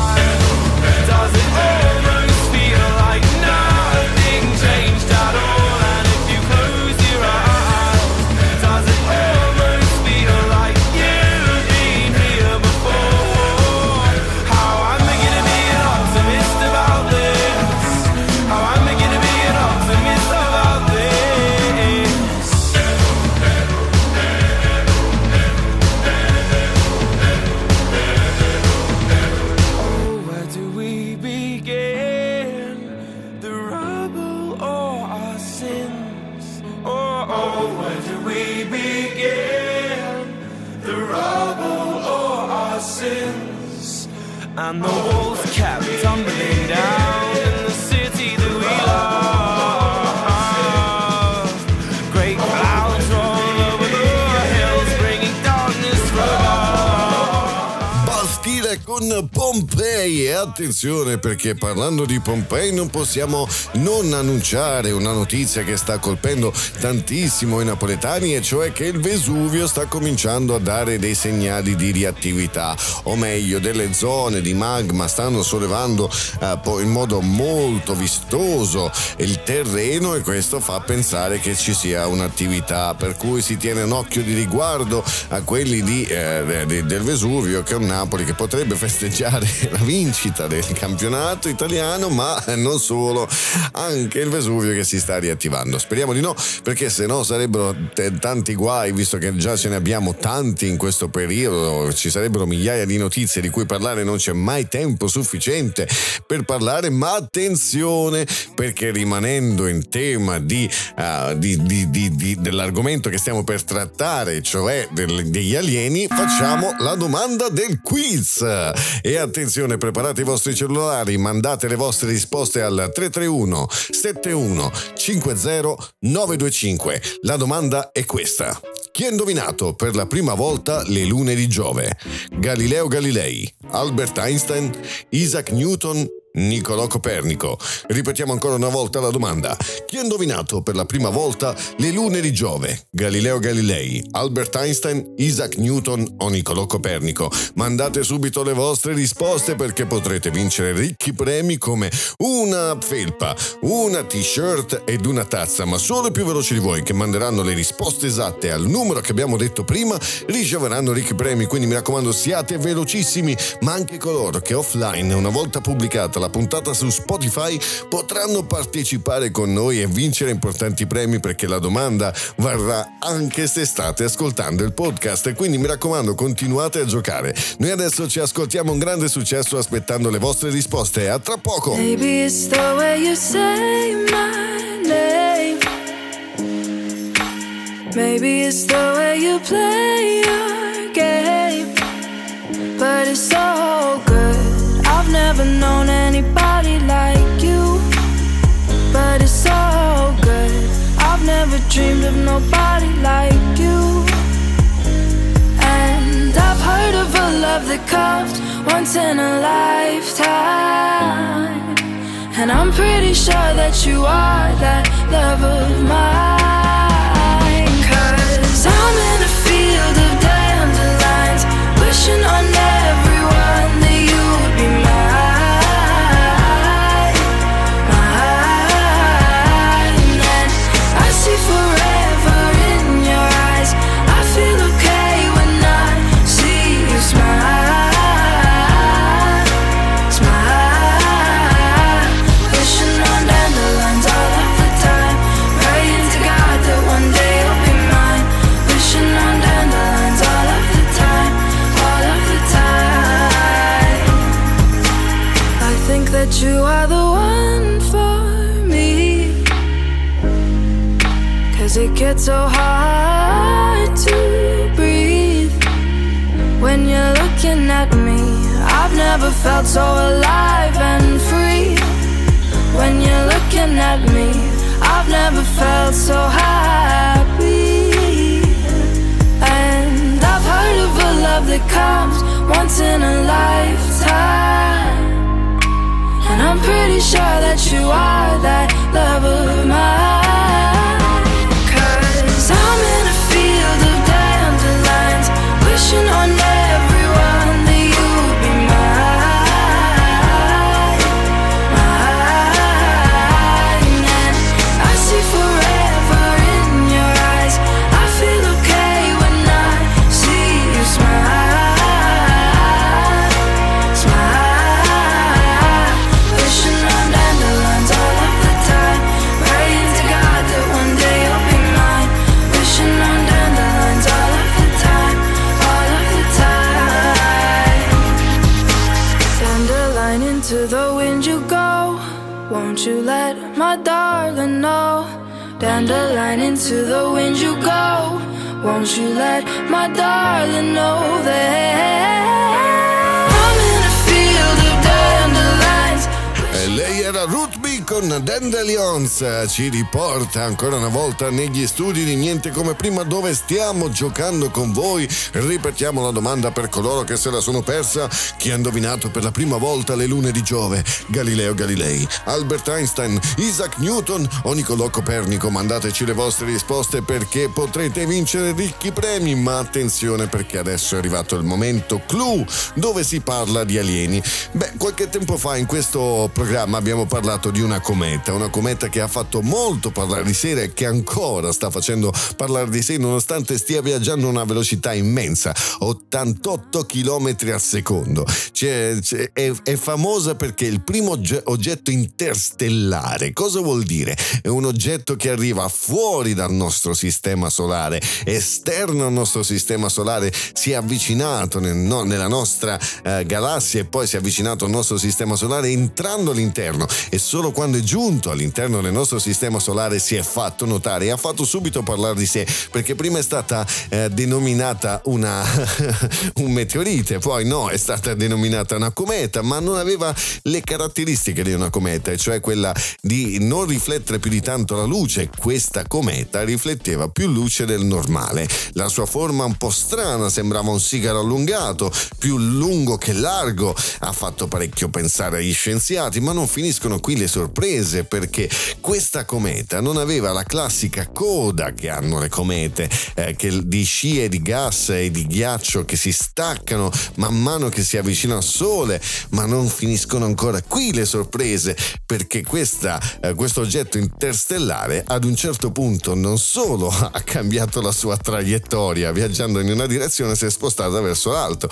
attenzione perché parlando di Pompei non possiamo non annunciare una notizia che sta colpendo tantissimo i napoletani e cioè che il Vesuvio sta cominciando a dare dei segnali di riattività o meglio delle zone di magma stanno sollevando eh, in modo molto vistoso il terreno e questo fa pensare che ci sia un'attività per cui si tiene un occhio di riguardo a quelli di, eh, del Vesuvio che è un Napoli che potrebbe festeggiare la vincita del campionato italiano ma non solo anche il Vesuvio che si sta riattivando. Speriamo di no perché se no sarebbero t- tanti guai visto che già ce ne abbiamo tanti in questo periodo. Ci sarebbero migliaia di notizie di cui parlare non c'è mai tempo sufficiente per parlare ma attenzione perché rimanendo in tema di, uh, di, di, dell'argomento che stiamo per trattare cioè del, degli alieni facciamo la domanda del quiz. E attenzione preparate i vostri cellulari mandate le vostre risposte al 331 71 50 925 la domanda è questa chi ha indovinato per la prima volta le lune di Giove? Galileo Galilei, Albert Einstein, Isaac Newton Niccolò Copernico. Ripetiamo ancora una volta la domanda. Chi ha indovinato per la prima volta le lune di Giove? Galileo Galilei, Albert Einstein, Isaac Newton o Niccolò Copernico? Mandate subito le vostre risposte perché potrete vincere ricchi premi come una felpa, una t-shirt ed una tazza, ma solo i più veloci di voi che manderanno le risposte esatte al numero che abbiamo detto prima riceveranno ricchi premi, quindi mi raccomando siate velocissimi, ma anche coloro che offline una volta pubblicata la puntata su Spotify potranno partecipare con noi e vincere importanti premi perché la domanda varrà anche se state ascoltando il podcast quindi mi raccomando continuate a giocare. Noi adesso ci ascoltiamo un grande successo aspettando le vostre risposte. A tra poco! Maybe it's the way you say my name. Maybe it's the way you play your game. But it's so. I've never known anybody like you, but it's so good. I've never dreamed of nobody like you. And I've heard of a love that comes once in a lifetime. And I'm pretty sure that you are that love of mine. I'm in a field of dandelions, wishing on everyone felt so alive and free when you're looking at me. I've never felt so happy. And I've heard of a love that comes once in a lifetime. And I'm pretty sure that you are that love of mine. Cause I'm in a field of dandelions, wishing on con Dandelions ci riporta ancora una volta negli studi di Niente come prima dove stiamo giocando con voi. Ripetiamo la domanda per coloro che se la sono persa. Chi ha indovinato per la prima volta le lune di Giove? Galileo Galilei, Albert Einstein, Isaac Newton o Niccolò Copernico? Mandateci le vostre risposte perché potrete vincere ricchi premi. Ma attenzione perché adesso è arrivato il momento clou dove si parla di alieni. Beh, qualche tempo fa in questo programma abbiamo parlato di una cometa, una cometa che ha fatto molto parlare di sé e che ancora sta facendo parlare di sé nonostante stia viaggiando a una velocità immensa, 88 km al secondo. C'è, c'è, è, è, famosa perché è il primo oggetto interstellare. Cosa vuol dire? È un oggetto che arriva fuori dal nostro sistema solare, esterno al nostro sistema solare, si è avvicinato nel, no, nella nostra eh, galassia e poi si è avvicinato al nostro sistema solare entrando all'interno e solo quando è giunto all'interno del nostro sistema solare si è fatto notare e ha fatto subito parlare di sé perché prima è stata eh, denominata una un meteorite, poi no, è stata denominata una cometa, ma non aveva le caratteristiche di una cometa, cioè quella di non riflettere più di tanto la luce. Questa cometa rifletteva più luce del normale. La sua forma un po' strana, sembrava un sigaro allungato, più lungo che largo, ha fatto parecchio pensare agli scienziati, ma non finiscono qui le sorprese perché questa cometa non aveva la classica coda che hanno le comete, eh, di scie di gas e di ghiaccio che si staccano man mano che si avvicina al Sole, ma non finiscono ancora qui le sorprese perché questa, eh, questo oggetto interstellare ad un certo punto non solo ha cambiato la sua traiettoria viaggiando in una direzione si è spostata verso l'alto,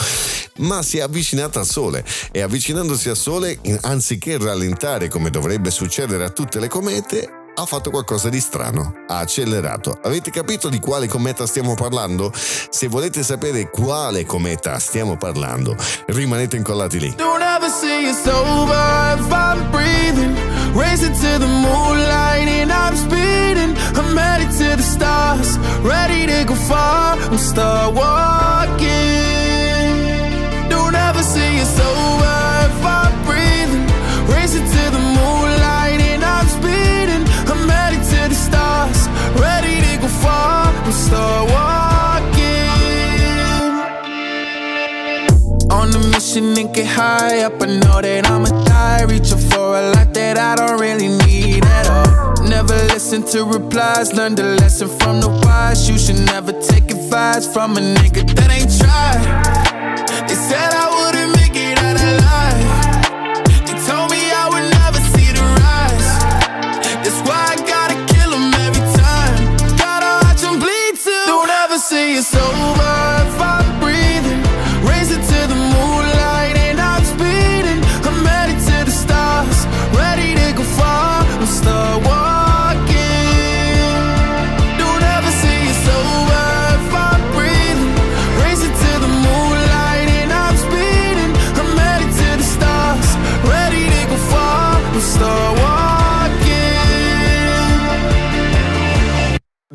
ma si è avvicinata al Sole. E avvicinandosi al Sole anziché rallentare come dovrebbe succedere a tutte le comete ha fatto qualcosa di strano, ha accelerato. Avete capito di quale cometa stiamo parlando? Se volete sapere quale cometa stiamo parlando, rimanete incollati lì. Don't ever say it's over if I'm breathing. Racing to the moonlight and I'm speeding. I'm headed to the stars, ready to go far. I'm start walking. I'm start walking. On a mission and get high up. I know that I'ma die. Reaching for a lot that I don't really need at all. Never listen to replies. Learn the lesson from the wise. You should never take advice from a nigga that ain't tried. It's over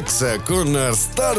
Max con Star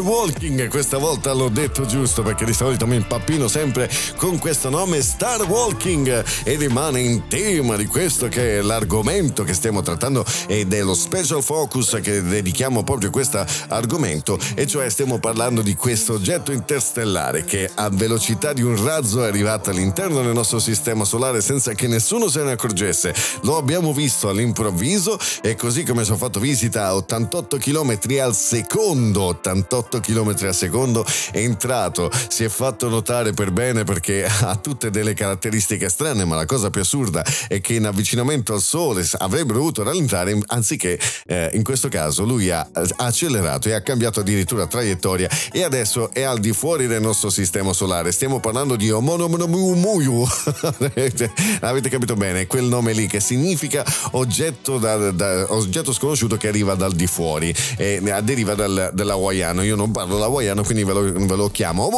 Walking. Questa volta l'ho detto giusto perché di solito mi impappino sempre con questo nome Star Walking e rimane in tema di questo che è l'argomento che stiamo trattando e dello special focus che dedichiamo proprio a questo argomento e cioè stiamo parlando di questo oggetto interstellare che a velocità di un razzo è arrivato all'interno del nostro sistema solare senza che nessuno se ne accorgesse. Lo abbiamo visto all'improvviso e così come sono fatto visita a 88 km al secondo, 88 km al secondo, è entrato, si è fatto notare per bene perché ha tutte delle caratteristiche strane, ma la cosa più assurda è che in avvicinamento al Sole avrebbe dovuto rallentare, anziché eh, in questo caso lui ha, ha accelerato e ha cambiato addirittura traiettoria e adesso è al di fuori del nostro sistema solare. Stiamo parlando di Omonomumuyu. Avete capito bene, quel nome lì che significa oggetto, da, da, oggetto sconosciuto che arriva dal di fuori e deriva dal, dall'hawaiano. Io non parlo l'hawaiano, quindi ve lo, ve lo chiamo.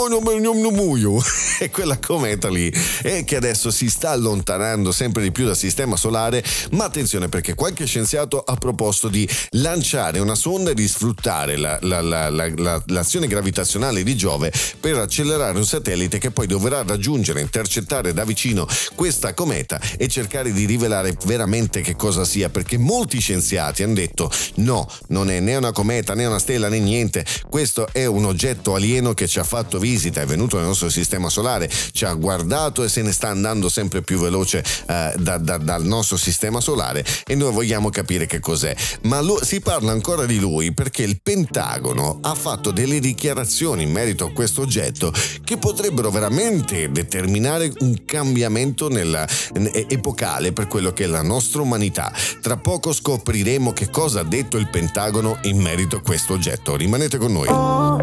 E quella cometa lì. E che adesso si sta allontanando sempre di più dal sistema solare. Ma attenzione perché qualche scienziato ha proposto di lanciare una sonda e di sfruttare la, la, la, l'azione gravitazionale di Giove per accelerare un satellite che poi dovrà raggiungere, intercettare da vicino questa cometa e cercare di rivelare veramente che cosa sia, perché molti scienziati hanno detto no, non è né una cometa né una stella né niente, questo è un oggetto alieno che ci ha fatto visita, è venuto nel nostro sistema solare, ci ha guardato e se ne sta andando sempre più veloce eh, da, da, dal nostro sistema solare e noi vogliamo capire che cos'è. Ma lo, si parla ancora di lui perché il Pentagono ha fatto delle dichiarazioni in merito a questo oggetto che potrebbero veramente determinare un cambiamento nella, epocale per quello che è la nostra umanità. Tra poco scopriremo che cosa ha detto il Pentagono in merito a questo oggetto. Rimanete con noi.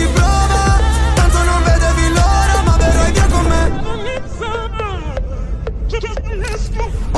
Dirò cosa si prova.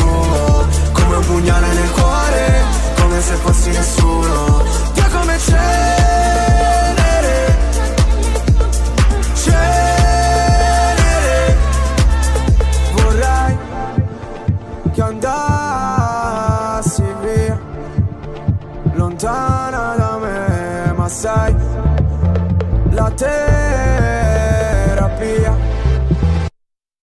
Come un pugnale nel cuore Come se fossi nessuno Via come cenere Cenere. Vorrei che andassi via Lontana da me Ma sai La terapia.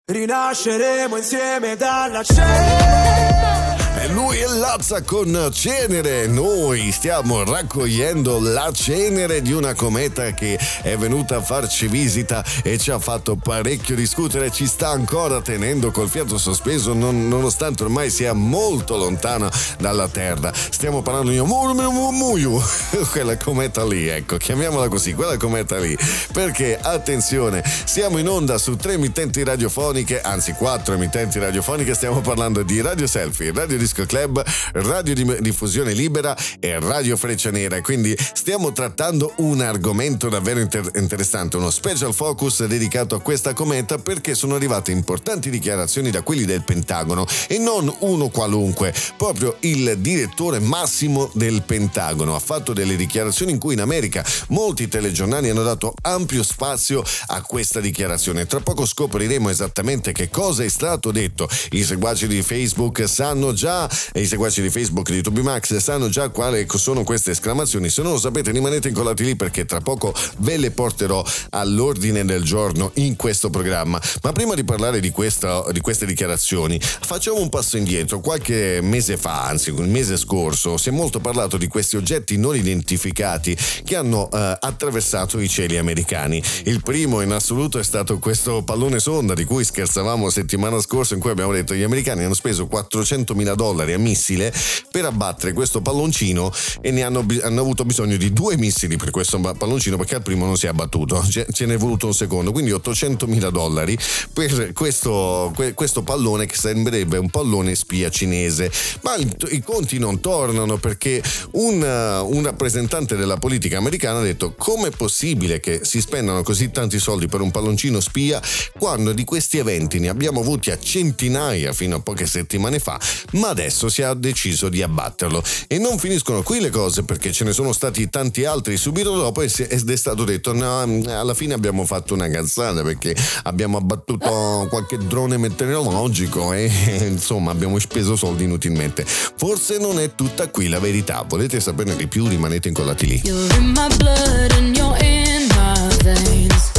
Rinasceremo insieme dalla cena E lui è Lazza con cenere. Noi stiamo raccogliendo la cenere di una cometa che è venuta a farci visita e ci ha fatto parecchio discutere. Ci sta ancora tenendo col fiato sospeso, non, nonostante ormai sia molto lontana dalla Terra. Stiamo parlando di Muyu, quella cometa lì, ecco, chiamiamola così, quella cometa lì. Perché, attenzione, siamo in onda su tre emittenti radiofoniche, anzi quattro emittenti radiofoniche, stiamo parlando di Radio Selfie, Radio Disco Club, Radio Diffusione Libera e Radio Freccia Nera. Quindi stiamo trattando un argomento davvero inter- interessante, uno special focus dedicato a questa cometa perché sono arrivate importanti dichiarazioni da quelli del Pentagono e non uno qualunque, proprio il direttore massimo del Pentagono ha fatto delle dichiarazioni in cui in America molti telegiornali hanno dato ampio spazio a questa dichiarazione. Tra poco scopriremo esattamente che cosa è stato detto. I seguaci di Facebook sanno già, e i seguaci di Facebook di Tubimax sanno già quali sono queste esclamazioni. Se non lo sapete rimanete incollati lì perché tra poco ve le porterò all'ordine del giorno in questo programma. Ma prima di parlare di, questa, di queste dichiarazioni, facciamo un passo indietro. Qualche mese fa, anzi il mese scorso, si è molto parlato di questi oggetti non identificati che hanno eh, attraversato i cieli americani. Il primo in assoluto è stato questo pallone sonda di cui scherzavamo settimana scorsa in cui abbiamo detto che gli americani hanno speso 400 mila dollari a missile per abbattere questo palloncino e ne hanno, hanno avuto bisogno di due missili per questo palloncino perché al primo non si è abbattuto, ce, n'è voluto un secondo, quindi 800 mila dollari per questo, questo pallone che sembrerebbe un pallone spia cinese. Ma i, i conti non tornano perché un, un rappresentante della politica americana ha detto come è possibile che si spendano così tanti soldi per un palloncino spia quando di questi eventi ne abbiamo avuti a centinaia fino a poche settimane fa, ma adesso si è deciso di abbatterlo. E non finiscono qui le cose perché ce ne sono stati tanti altri subito dopo ed è stato detto no, alla fine abbiamo fatto una cazzata perché abbiamo abbattuto qualche drone meteorologico e insomma abbiamo speso soldi inutilmente. Forse non è tutta qui la verità, volete saperne di più rimanete incollati lì. You're in my blood and you're in my veins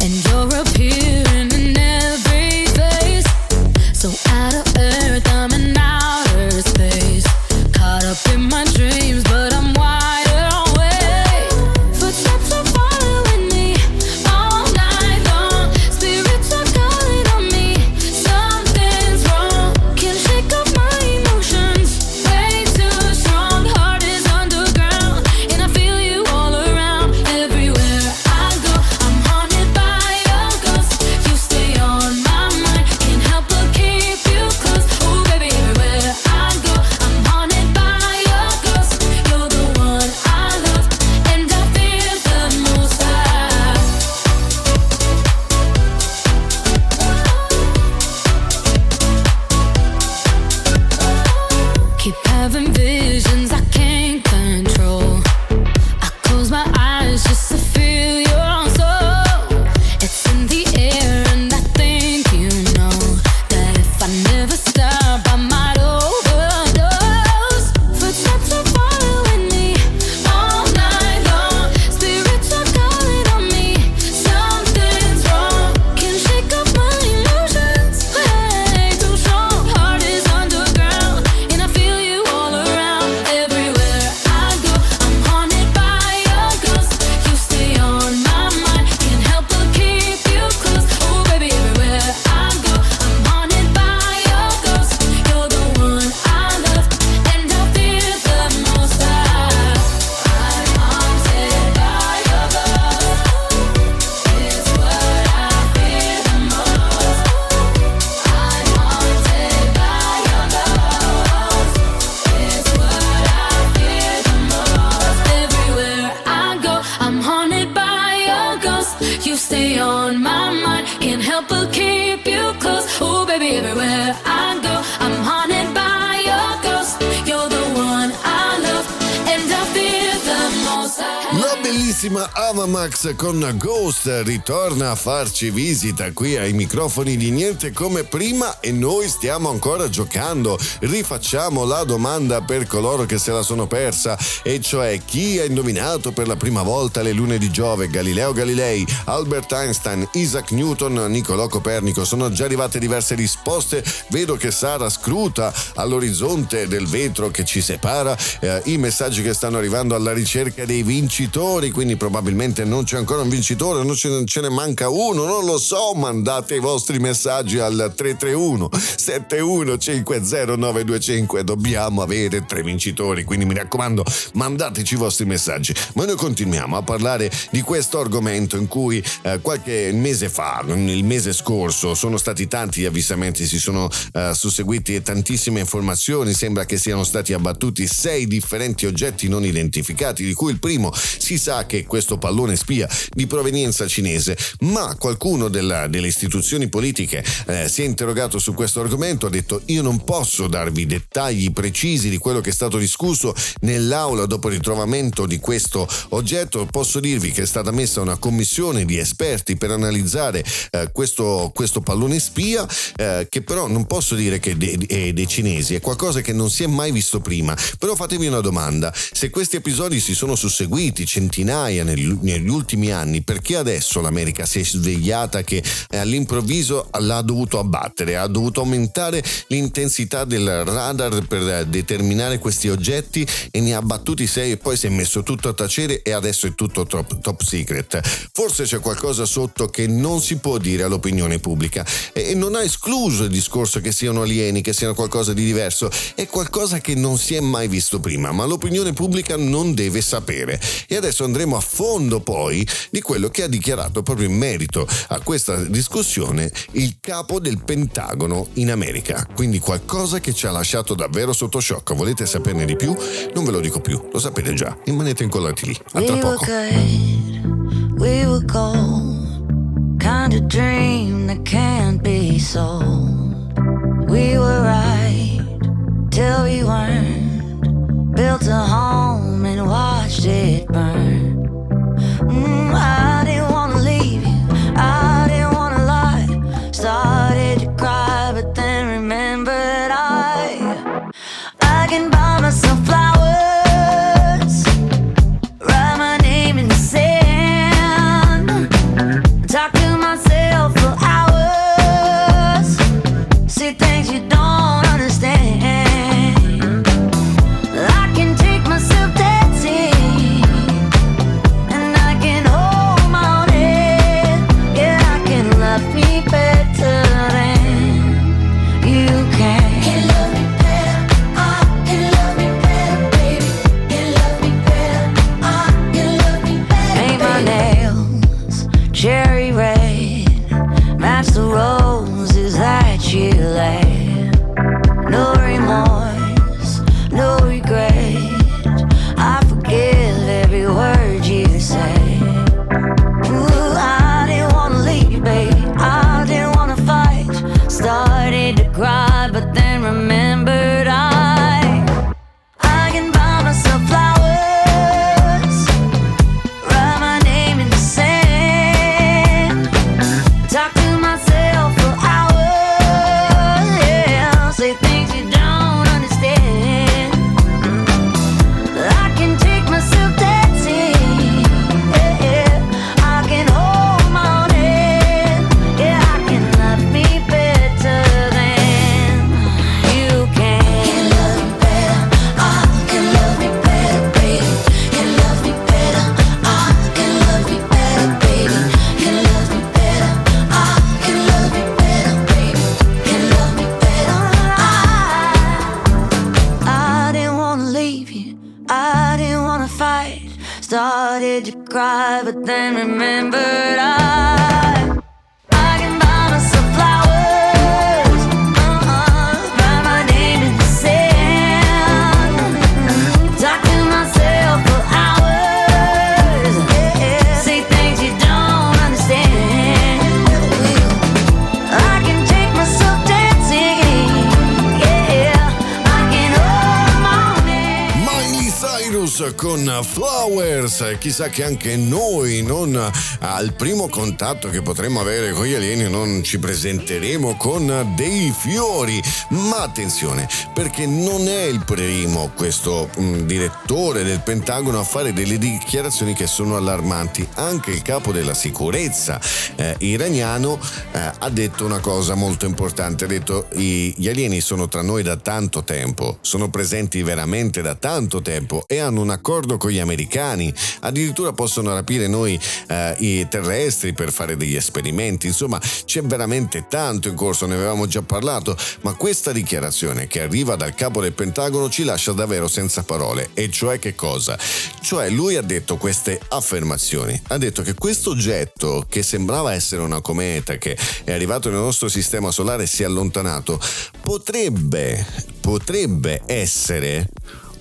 and you're appearing in 8 torna a farci visita qui ai microfoni di Niente come prima e noi stiamo ancora giocando. Rifacciamo la domanda per coloro che se la sono persa, e cioè chi ha indovinato per la prima volta le lune di Giove, Galileo Galilei, Albert Einstein, Isaac Newton, Niccolò Copernico. Sono già arrivate diverse risposte, vedo che Sara scruta all'orizzonte del vetro che ci separa eh, i messaggi che stanno arrivando alla ricerca dei vincitori, quindi probabilmente non c'è ancora un vincitore, non ce n'è mai manca uno, non lo so, mandate i vostri messaggi al 331 7150925, dobbiamo avere tre vincitori, quindi mi raccomando mandateci i vostri messaggi. Ma noi continuiamo a parlare di questo argomento in cui eh, qualche mese fa, il mese scorso, sono stati tanti gli avvistamenti, si sono eh, susseguiti tantissime informazioni, sembra che siano stati abbattuti sei differenti oggetti non identificati, di cui il primo si sa che questo pallone spia di provenienza cinese, ma qualcuno della, delle istituzioni politiche eh, si è interrogato su questo argomento, ha detto io non posso darvi dettagli precisi di quello che è stato discusso nell'aula dopo il ritrovamento di questo oggetto, posso dirvi che è stata messa una commissione di esperti per analizzare eh, questo, questo, pallone spia, eh, che però non posso dire che è dei cinesi, è qualcosa che non si è mai visto prima, però fatevi una domanda, se questi episodi si sono susseguiti centinaia centinaia negli, negli, ultimi anni perché adesso l'America si è svegliata che eh, all'improvviso l'ha dovuto abbattere, ha dovuto aumentare l'intensità del radar per eh, determinare questi oggetti e ne ha abbattuti sei e poi si è messo tutto a tacere e adesso è tutto top, top secret. Forse c'è qualcosa sotto che non si può dire all'opinione pubblica e non ha escluso il discorso che siano alieni, che siano qualcosa di diverso, è qualcosa che non si è mai visto prima, ma l'opinione pubblica non deve sapere. E adesso andremo a fondo poi di quello che ha dichiarato proprio in merito a questa discussione il capo del Pentagono in America. Quindi qualcosa che ci ha lasciato davvero sotto shock. Volete saperne di più? Non ve lo dico più, lo sapete già. Rimanete incollati lì. A tra poco. We were gold, kind of dream that can't be sold. We were right till we weren't. Built a home and watched it burn. Mm, I Chissà che anche noi, non al primo contatto che potremo avere con gli alieni, non ci presenteremo con dei fiori. Ma attenzione, perché non è il primo questo mh, mm, direttore del Pentagono a fare delle dichiarazioni che sono allarmanti. Anche il capo della sicurezza eh, iraniano eh, ha detto una cosa molto importante. Ha detto gli alieni sono tra noi da tanto tempo, sono presenti veramente da tanto tempo e hanno un accordo con gli americani, addirittura possono rapire noi eh, i terrestri per fare degli esperimenti, insomma c'è veramente tanto in corso, ne avevamo già parlato, ma questa dichiarazione che arriva dal capo del Pentagono ci lascia davvero senza parole, e cioè che cosa? Cioè lui ha detto queste affermazioni, ha detto che questo oggetto che sembrava essere una cometa che è arrivato nel nostro sistema solare e si è allontanato, potrebbe, potrebbe essere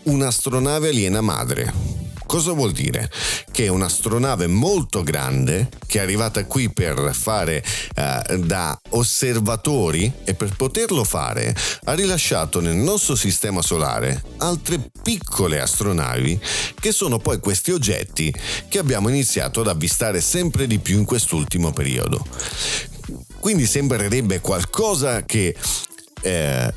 un'astronave aliena madre. Cosa vuol dire? Che un'astronave molto grande che è arrivata qui per fare eh, da osservatori e per poterlo fare ha rilasciato nel nostro sistema solare altre piccole astronavi che sono poi questi oggetti che abbiamo iniziato ad avvistare sempre di più in quest'ultimo periodo. Quindi sembrerebbe qualcosa che eh,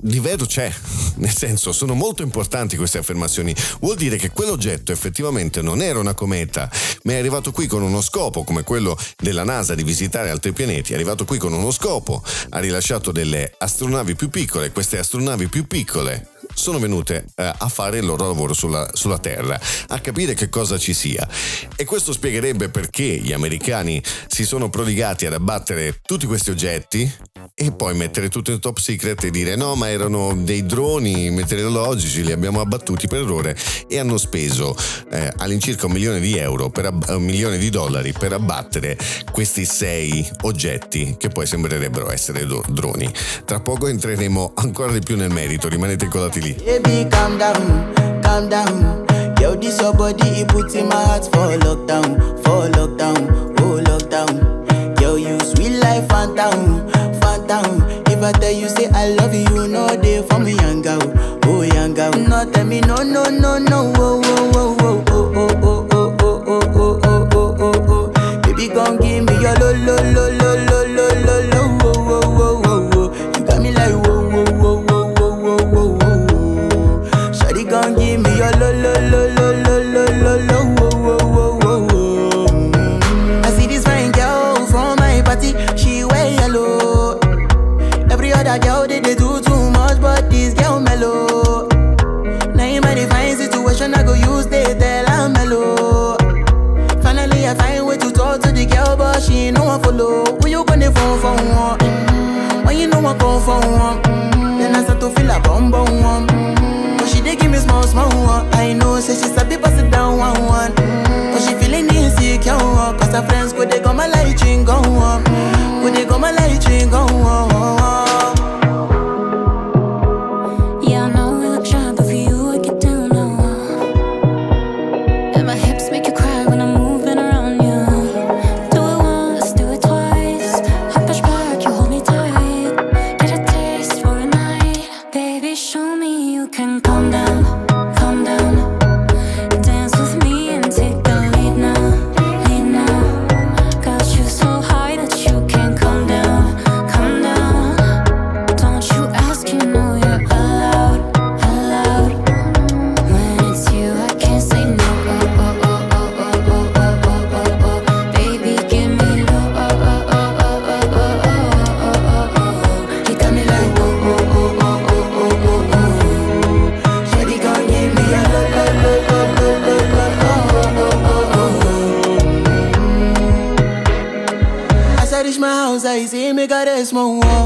di vero c'è, nel senso sono molto importanti queste affermazioni. Vuol dire che quell'oggetto effettivamente non era una cometa, ma è arrivato qui con uno scopo, come quello della NASA di visitare altri pianeti, è arrivato qui con uno scopo, ha rilasciato delle astronavi più piccole, queste astronavi più piccole sono venute eh, a fare il loro lavoro sulla, sulla, Terra, a capire che cosa ci sia. E questo spiegherebbe perché gli americani si sono prodigati ad abbattere tutti questi oggetti e poi mettere tutto in top secret e dire no ma erano dei droni meteorologici li abbiamo abbattuti per errore e hanno speso eh, all'incirca un milione di euro per ab- un milione di dollari per abbattere questi sei oggetti che poi sembrerebbero essere do- droni tra poco entreremo ancora di più nel merito rimanete incollati lì baby calm down calm down Yo, this your body, it puts in my heart for lockdown, for lockdown, oh lockdown. Yo, you sweet life, phantom, phantom. If I tell you say I love you, no day for me, young oh young girl. No tell me no, no, no, no, oh, oh, oh, oh, oh, oh, oh, oh, oh, oh, oh, oh, oh, oh. Baby, gon' give me your lo, lo, lo, lo, she said Small world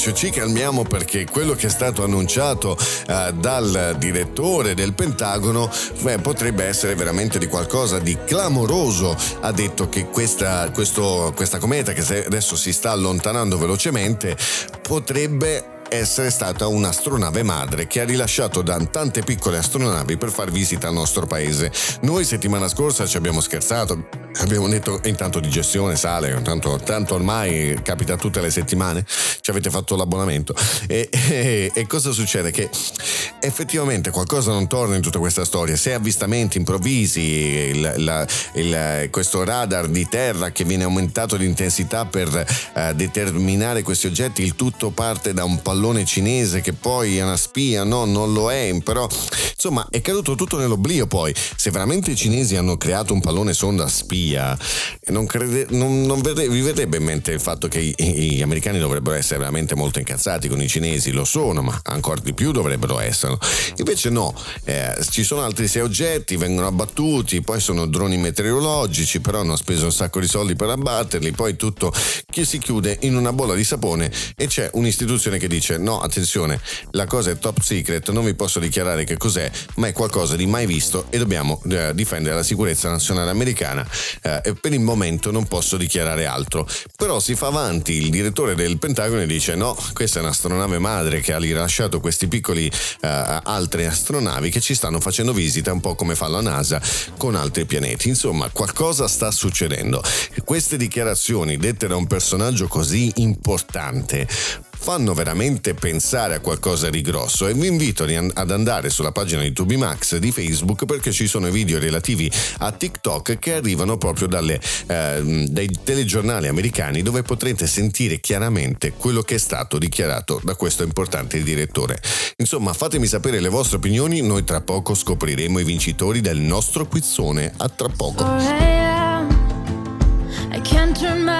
invece ci calmiamo perché quello che è stato annunciato eh, dal direttore del Pentagono beh, potrebbe essere veramente di qualcosa di clamoroso. Ha detto che questa, questo- questa cometa che adesso si sta allontanando velocemente potrebbe essere stata un'astronave madre che ha rilasciato da tante piccole astronavi per far visita al nostro paese. Noi settimana scorsa ci abbiamo scherzato, abbiamo detto intanto di gestione sale, tanto, tanto ormai capita tutte le settimane, ci avete fatto l'abbonamento. E, e- e cosa succede? Che effettivamente qualcosa non torna in tutta questa storia. Se avvistamenti improvvisi, il- la- il- questo radar di terra che viene aumentato di intensità per eh, determinare questi oggetti, il tutto parte da un pallone cinese che poi è una spia, no, non lo è, però insomma è caduto tutto nell'oblio poi. Se veramente i cinesi hanno creato un pallone sonda spia, non, crede- non- non verre- vi verrebbe in mente il fatto che i- gli americani dovrebbero essere veramente molto incazzati con i cinesi, lo sono, ma ancora di più dovrebbero esserlo. Invece no, eh, ci sono altri sei oggetti, vengono abbattuti, poi sono droni meteorologici, però hanno speso un sacco di soldi per abbatterli, poi tutto che si chiude in una bolla di sapone e c'è un'istituzione che dice no, attenzione, la cosa è top secret, non vi posso dichiarare che cos'è, ma è qualcosa di mai visto e dobbiamo eh, difendere la sicurezza nazionale americana eh, e per il momento non posso dichiarare altro. Però si fa avanti il direttore del Pentagono e dice no, questa è un'astronave madre che ha rilasciato questi piccoli eh, altre astronavi che ci stanno facendo visita un po' come fa la NASA con altri pianeti. Insomma, qualcosa sta succedendo. Queste dichiarazioni dette da un personaggio così importante fanno veramente pensare a qualcosa di grosso e vi invito ad andare sulla pagina di Tubimax di Facebook perché ci sono i video relativi a TikTok che arrivano proprio dalle, ehm, dai telegiornali americani dove potrete sentire chiaramente quello che è stato dichiarato da questo importante direttore. Insomma, fatemi sapere le vostre opinioni, noi tra poco scopriremo i vincitori del nostro quizzone. A tra poco. 4 a.m. I can't turn my.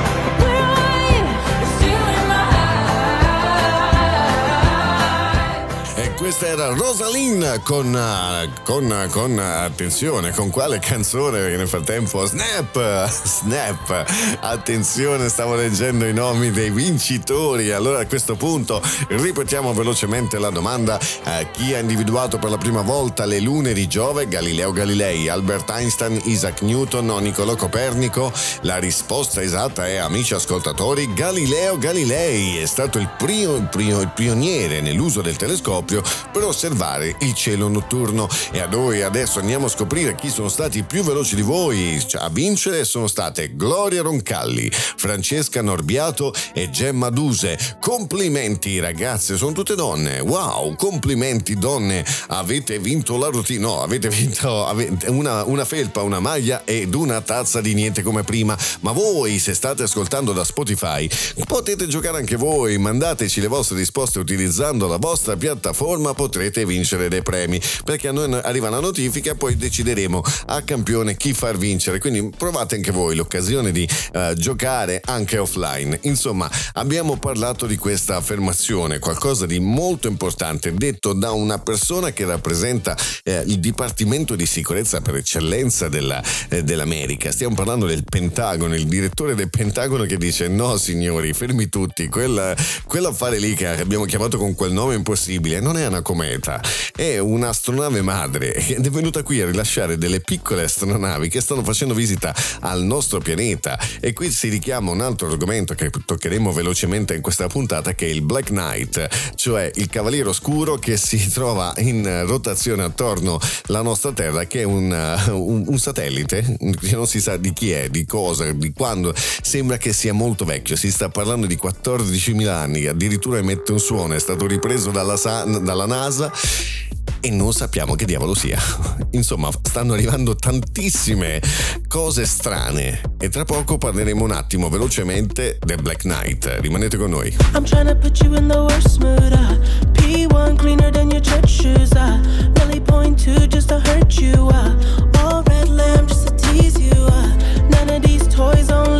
Questa era Rosalind con, con, con, attenzione, con quale canzone? Perché nel frattempo Snap, Snap, attenzione, stavo leggendo i nomi dei vincitori. Allora a questo punto ripetiamo velocemente la domanda. Eh, chi ha individuato per la prima volta le lune di Giove? Galileo Galilei, Albert Einstein, Isaac Newton o Niccolò Copernico? La risposta esatta è, amici ascoltatori, Galileo Galilei è stato il, primo, il, primo, il pioniere nell'uso del telescopio per osservare il cielo notturno. E a noi adesso andiamo a scoprire chi sono stati i più veloci di voi. A vincere sono state Gloria Roncalli, Francesca Norbiato e Gemma Duse. Complimenti ragazze, sono tutte donne. Wow, complimenti donne. Avete vinto la routine. No, avete vinto una, una felpa, una maglia ed una tazza di niente come prima. Ma voi, se state ascoltando da Spotify, potete giocare anche voi. Mandateci le vostre risposte utilizzando la vostra piattaforma ma potrete vincere dei premi perché a noi arriva la notifica poi decideremo a campione chi far vincere. Quindi provate anche voi l'occasione di uh, giocare anche offline. Insomma abbiamo parlato di questa affermazione qualcosa di molto importante detto da una persona che rappresenta eh, il Dipartimento di Sicurezza per eccellenza della, eh, dell'America. Stiamo parlando del Pentagono il direttore del Pentagono che dice no signori fermi tutti quella, quell'affare lì che abbiamo chiamato con quel nome impossibile non è una cometa, è un'astronave madre ed è venuta qui a rilasciare delle piccole astronavi che stanno facendo visita al nostro pianeta. E qui si richiama un altro argomento che toccheremo velocemente in questa puntata che è il Black Knight, cioè il cavaliere oscuro che si trova in rotazione attorno alla nostra Terra, che è un, un, un satellite. Che non si sa di chi è, di cosa, di quando. Sembra che sia molto vecchio, si sta parlando di 14.000 anni, addirittura emette un suono, è stato ripreso dalla, dalla dalla NASA e non sappiamo che diavolo sia. Insomma, stanno arrivando tantissime cose strane e tra poco parleremo un attimo velocemente del Black Knight. Rimanete con noi. I'm trying to put you in the worst mood. Uh. P1 cleaner than your church shoes. Uh. Really point to just to hurt you. Uh. All red lamb just to tease you. Uh. None of these toys on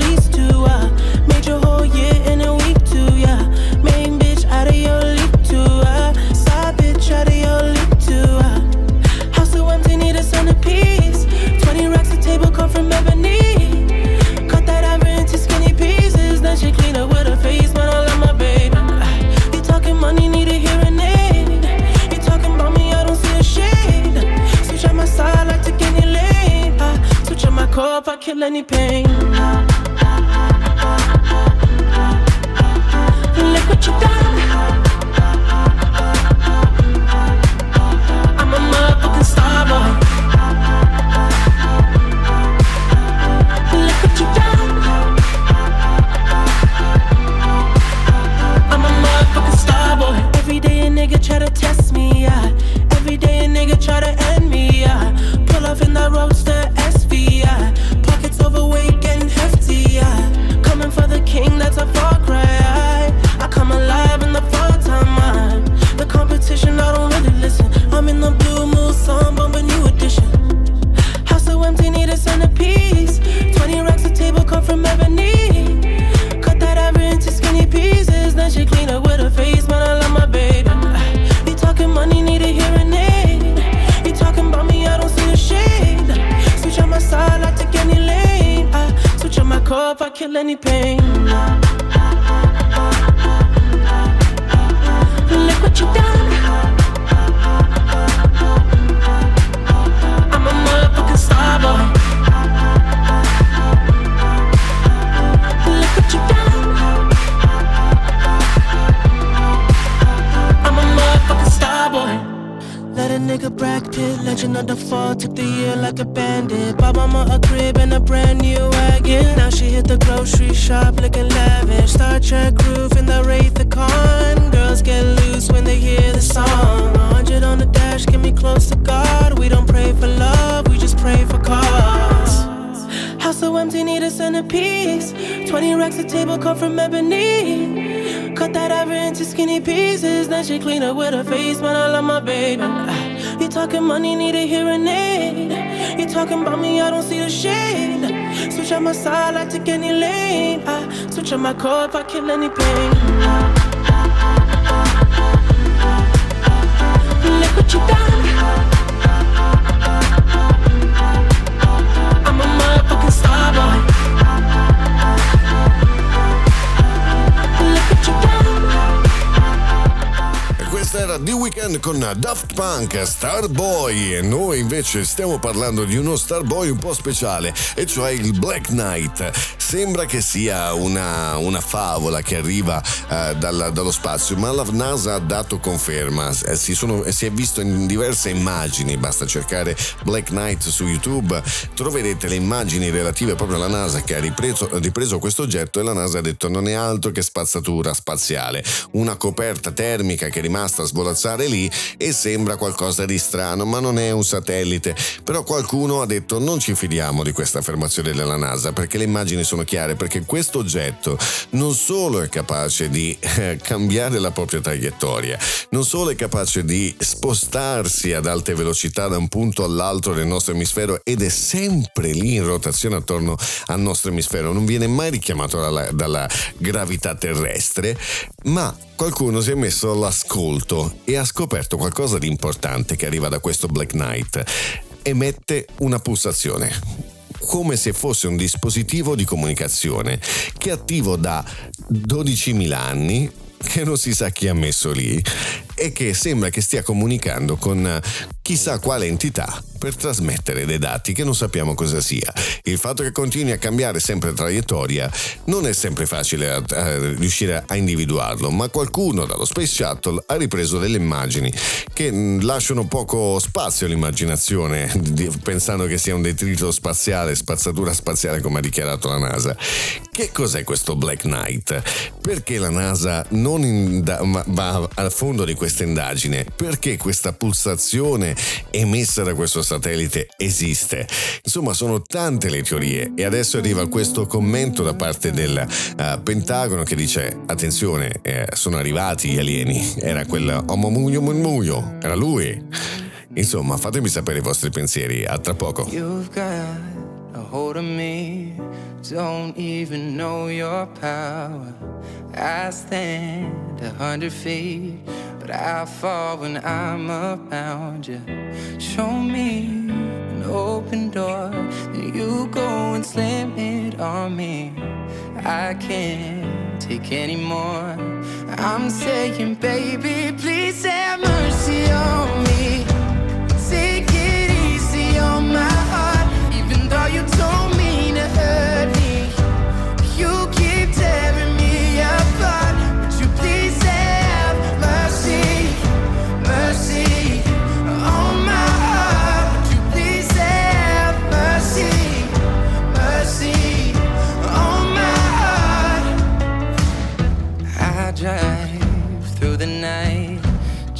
Daft Punk, Starboy e noi invece stiamo parlando di uno Starboy un po' speciale e cioè il Black Knight. Sembra che sia una, una favola che arriva eh, dalla- dallo spazio, ma la NASA ha dato conferma. Eh, si, sono- si è visto in diverse immagini, basta cercare Black Knight su YouTube, troverete le immagini relative proprio alla NASA che ha ripreso, ripreso questo oggetto e la NASA ha detto non è altro che spazzatura spaziale, una coperta termica che è rimasta a svolazzare lì e sembra qualcosa di strano, ma non è un satellite. Però qualcuno ha detto non ci fidiamo di questa affermazione della NASA perché le immagini sono chiare, perché questo oggetto non solo è capace di eh, cambiare la propria traiettoria, non solo è capace di spostarsi ad alte velocità da un punto all'altro del nostro emisfero ed è sempre lì in rotazione attorno al nostro emisfero, non viene mai richiamato dalla, dalla gravità terrestre, ma qualcuno si è messo all'ascolto e ha scoperto qualcosa di importante che arriva da questo Black Knight. Emette una pulsazione come se fosse un dispositivo di comunicazione che è attivo da 12.000 anni che non si sa chi ha messo lì e che sembra che stia comunicando con chissà quale entità per trasmettere dei dati che non sappiamo cosa sia. Il fatto che continui a cambiare sempre traiettoria non è sempre facile a- a riuscire a individuarlo, ma qualcuno dallo Space Shuttle ha ripreso delle immagini che mh, lasciano poco spazio all'immaginazione, pensando che sia un detrito spaziale, spazzatura spaziale come ha dichiarato la NASA. Che cos'è questo Black Knight? Perché la NASA non inda- va al fondo di questa indagine? Perché questa pulsazione emessa da questo satellite esiste? Insomma, sono tante le teorie e adesso arriva questo commento da parte del eh, Pentagono che dice attenzione, eh, sono arrivati gli alieni, era quel Homo Mugno Mugno, era lui. Insomma, fatemi sapere i vostri pensieri, a tra poco. Hold of me, don't even know your power. I stand a hundred feet, but I fall when I'm around you. Show me an open door, then you go and slam it on me. I can't take anymore. I'm saying, baby, please have mercy on me.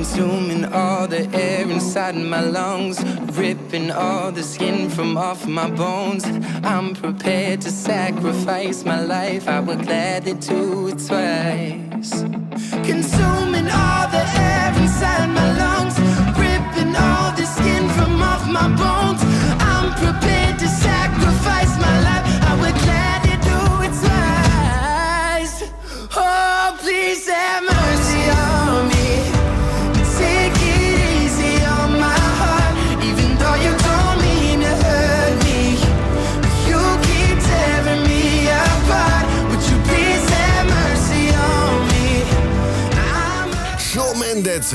Consuming all the air inside my lungs, ripping all the skin from off my bones. I'm prepared to sacrifice my life. I would gladly do it twice. Consuming all the air inside my lungs, ripping all the skin from off my bones. I'm prepared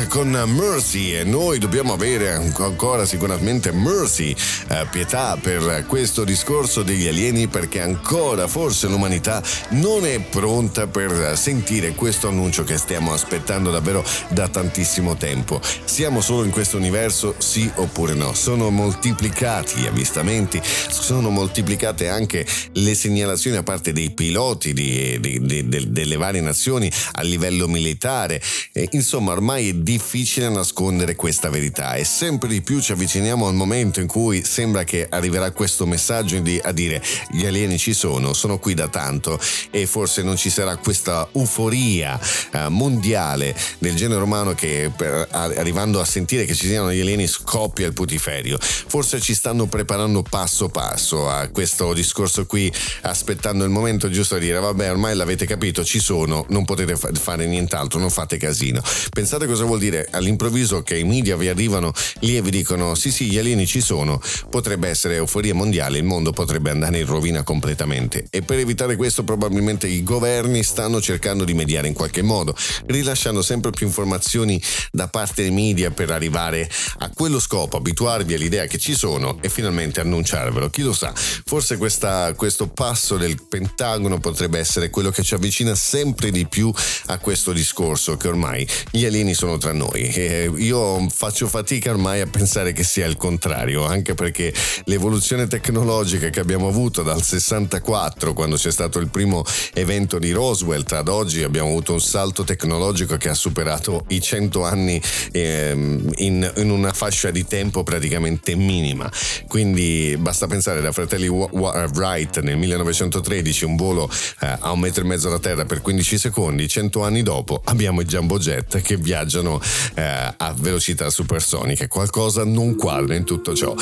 Con Mercy e noi dobbiamo avere ancora sicuramente Mercy, eh, pietà per questo discorso degli alieni perché ancora forse l'umanità non è pronta per sentire questo annuncio che stiamo aspettando davvero da tantissimo tempo. Siamo solo in questo universo, sì oppure no? Sono moltiplicati gli avvistamenti, sono moltiplicate anche le segnalazioni a parte dei piloti di, di, di, delle varie nazioni a livello militare. E, insomma, ormai è difficile nascondere questa verità e sempre di più ci avviciniamo al momento in cui sembra che arriverà questo messaggio di, a dire gli alieni ci sono, sono qui da tanto e forse non ci sarà questa euforia eh, mondiale del genere umano che per, arrivando a sentire che ci siano gli alieni scoppia il putiferio. Forse ci stanno preparando passo passo a questo discorso qui, aspettando il momento giusto di dire vabbè ormai l'avete capito, ci sono, non potete fare nient'altro, non fate casino. Pensate cosa vuol dire all'improvviso che i media vi arrivano lì e vi dicono sì sì gli alieni ci sono, potrebbe essere euforia mondiale, il mondo potrebbe andare in rovina completamente e per evitare questo probabilmente i governi stanno cercando di mediare in qualche modo, rilasciando sempre più informazioni da parte dei media per arrivare a quello scopo, abituarvi all'idea che ci sono e finalmente annunciarvelo. Chi lo sa, forse questa, questo passo del Pentagono potrebbe essere quello che ci avvicina sempre di più a questo discorso che ormai gli alieni sono tra noi. E io faccio fatica ormai a pensare che sia il contrario, anche perché l'evoluzione tecnologica che abbiamo avuto dal 64, quando c'è stato il primo evento di Roswell, ad oggi abbiamo avuto un salto tecnologico che ha superato i 100 anni ehm, in, in, una fascia di tempo praticamente minima. Quindi basta pensare da fratelli Wright nel 1913 un volo eh, a un metro e mezzo da terra per 15 secondi, 100 anni dopo abbiamo i jumbo jet che viaggiano eh, a velocità supersoniche. Qualcosa non quadra in tutto ciò.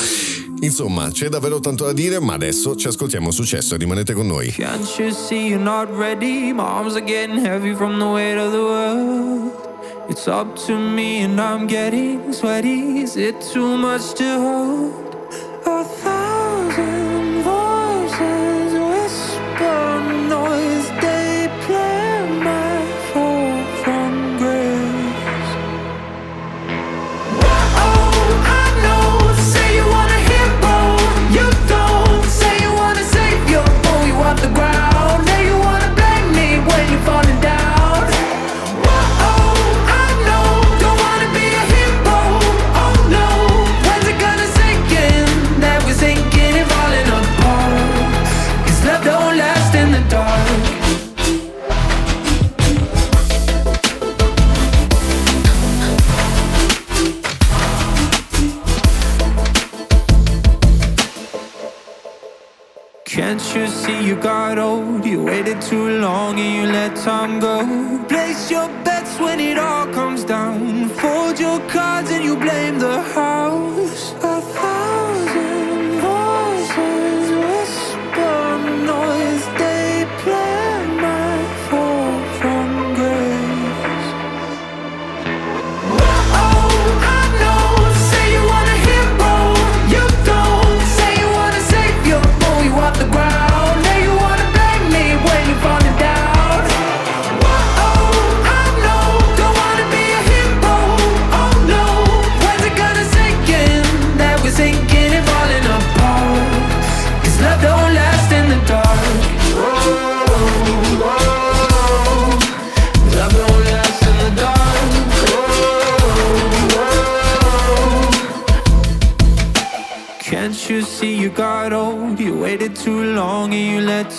Insomma, c'è davvero tanto da dire, ma adesso ci ascoltiamo successo. Rimanete con noi. It's up to me and I'm getting sweaty. Is it too much to hold? Time go. Place your bets when it all comes down. And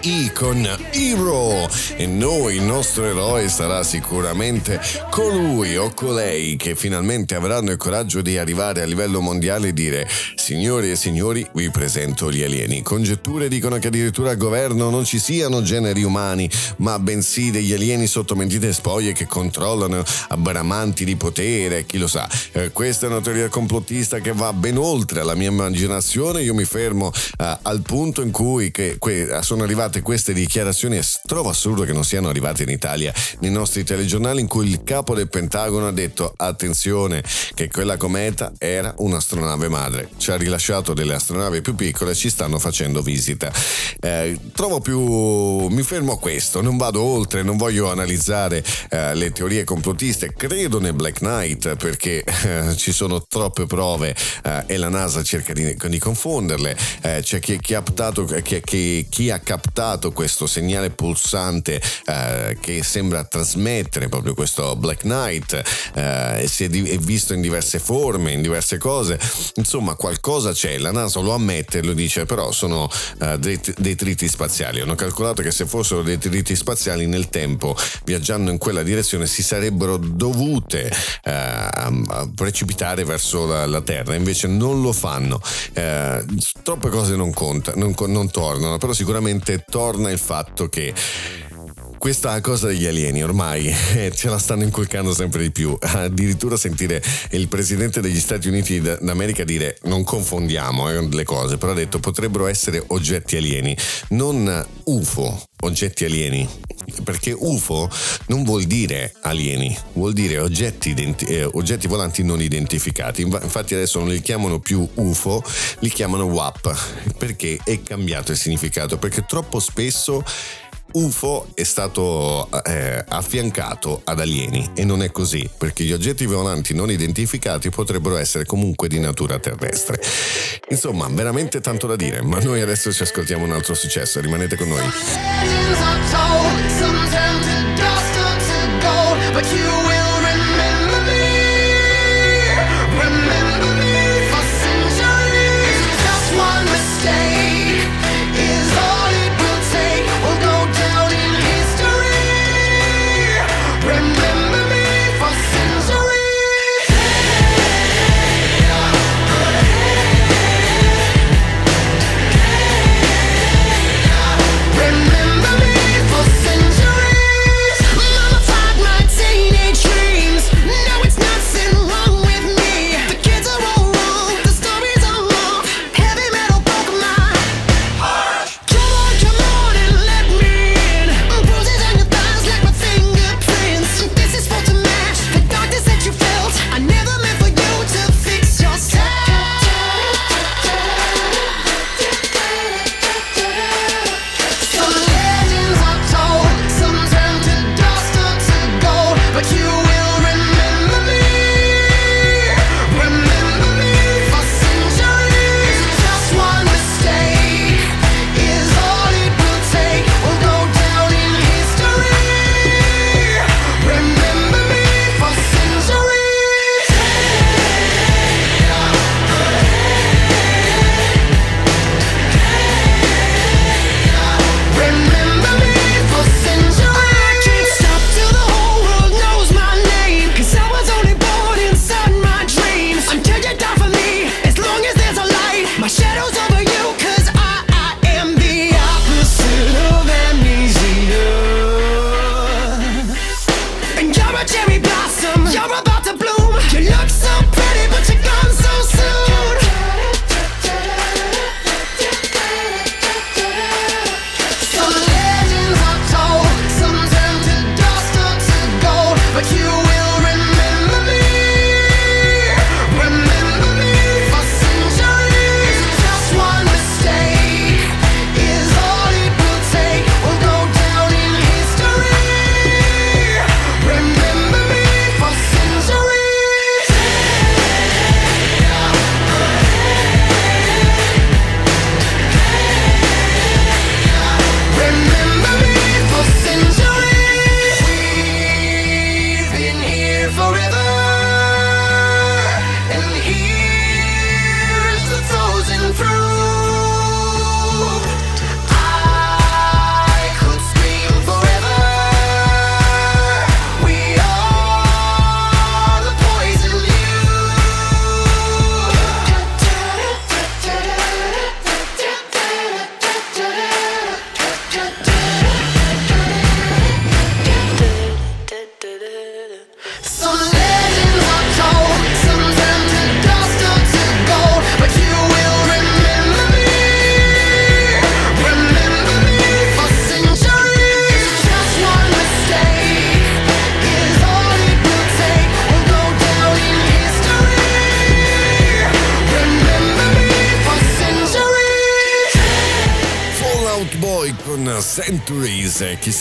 JVKE con Hero e noi, il nostro eroe sarà sicuramente colui o colei che finalmente avranno il coraggio di arrivare a livello mondiale e dire signori e signori vi presento gli alieni. Congetture dicono che addirittura al governo non ci siano generi umani ma bensì degli alieni sotto mentite spoglie che controllano abramanti di potere, chi lo sa. Eh, questa è una teoria complottista che va ben oltre la mia immaginazione, io mi fermo eh, al punto in cui che, que, sono arrivate queste dichiarazioni trovo assurdo che non siano arrivate in Italia. Nei nostri telegiornali in cui il capo del Pentagono ha detto attenzione che quella cometa era un'astronave madre, ci ha rilasciato delle astronavi più piccole e ci stanno facendo visita. Eh, trovo più, mi fermo a questo, non vado oltre, non voglio analizzare eh, le teorie complottiste, credo nel Black Knight perché eh, ci sono troppe prove eh, e la NASA cerca di, di confonderle, eh, c'è chi, chi, ha captato, chi, chi, chi, ha captato questo segnale pulsante eh, che sembra trasmettere proprio questo Black Knight, eh, si è, di, è, visto in diverse forme, in diverse cose, insomma qualcosa c'è, la NASA lo ammette, lo dice, però sono eh, detriti spaziali, hanno calcolato che se fossero detriti spaziali nel tempo, viaggiando in quella direzione, si sarebbero dovute eh, precipitare verso la, la, Terra, invece non lo fanno. Eh, troppe cose non contano, non tornano, però sicuramente torna il fatto che questa cosa degli alieni ormai eh, ce la stanno inculcando sempre di più. Addirittura sentire il presidente degli Stati Uniti d'America dire non confondiamo eh, le cose, però ha detto potrebbero essere oggetti alieni, non UFO, oggetti alieni. Perché UFO non vuol dire alieni, vuol dire oggetti, identi- eh, oggetti volanti non identificati. Infatti adesso non li chiamano più UFO, li chiamano WAP, perché è cambiato il significato, perché troppo spesso UFO è stato eh, affiancato ad alieni e non è così, perché gli oggetti volanti non identificati potrebbero essere comunque di natura terrestre. Insomma, veramente tanto da dire, ma noi adesso ci ascoltiamo un altro successo, rimanete con noi.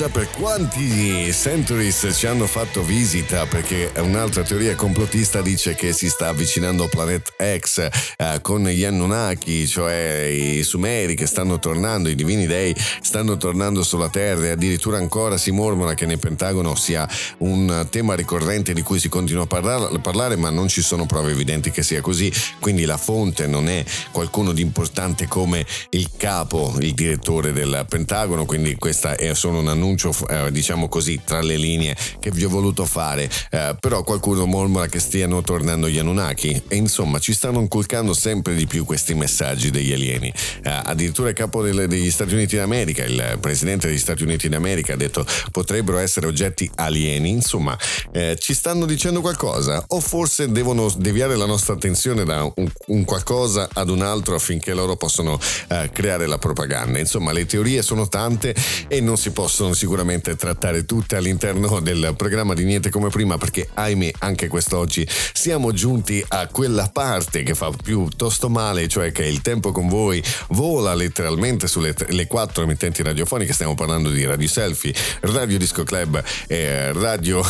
Chissà per quanti Centuries ci hanno fatto visita, perché un'altra teoria complottista dice che si sta avvicinando Planet X eh, con gli Anunnaki, cioè i Sumeri che stanno tornando, i divini dei stanno tornando sulla Terra e addirittura ancora si mormora che nel Pentagono sia un tema ricorrente di cui si continua a parlare, parlare ma non ci sono prove evidenti che sia così, quindi la fonte non è qualcuno di importante come il capo, il direttore del Pentagono, quindi questo è solo un annuncio, eh, diciamo così, tra le linee che vi ho voluto fare, eh, però qualcuno mormora che stiano tornando gli Anunnaki e insomma ci stanno inculcando sempre di più questi messaggi degli alieni. Eh, addirittura il capo delle, degli Stati Uniti d'America, il presidente degli Stati Uniti d'America ha detto potrebbero essere oggetti alieni, insomma eh, ci stanno dicendo qualcosa o forse devono deviare la nostra attenzione da un, un qualcosa ad un altro affinché loro possano eh, creare la propaganda. Insomma le teorie sono tante e non si possono sicuramente trattare tutte all'interno del programma di Niente come prima perché ahimè anche quest'oggi siamo giunti a quella parte che fa piuttosto male, cioè che il tempo con voi vola letteralmente sulle le quattro emittenti radiofoniche, stiamo parlando di Radio Selfie, Radio Disco Club, eh, Radio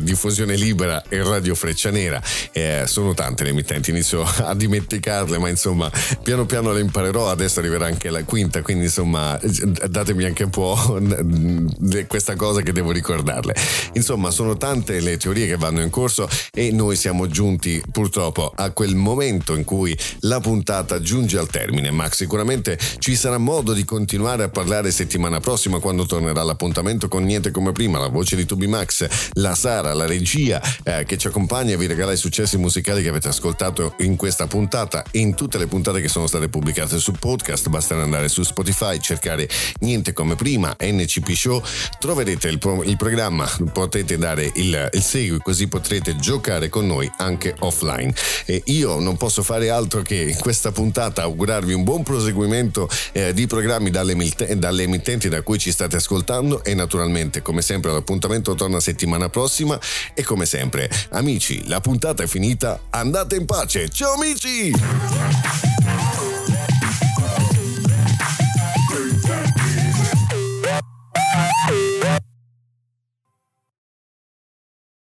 Diffusione Libera e Radio Freccia Nera. Eh, sono tante le emittenti, inizio a dimenticarle, ma insomma piano piano le imparerò, adesso arriverà anche la quinta, quindi insomma datemi anche un po' questa cosa che devo ricordarle. Insomma, sono tante le teorie che vanno in corso e noi siamo giunti purtroppo a quel momento in cui la puntata giunge al termine, ma sicuramente ci sarà modo di continuare a parlare settimana prossima quando tornerà l'appuntamento con Niente come prima, la voce di Tubi Max, la Sara, la regia eh, che ci accompagna e vi regala i successi musicali che avete ascoltato in questa puntata e in tutte le puntate che sono state pubblicate su podcast, basta andare su Spotify, cercare Niente come prima, NCP Show, troverete il, pro- il programma, potete dare il, il segui così potrete giocare con noi anche offline. E io non posso fare altro che in questa puntata augurarvi un buon proseguimento eh, di programmi dalle, dalle emittenti da cui ci state ascoltando. E naturalmente come sempre l'appuntamento torna settimana prossima. E come sempre amici la puntata è finita. Andate in pace. Ciao amici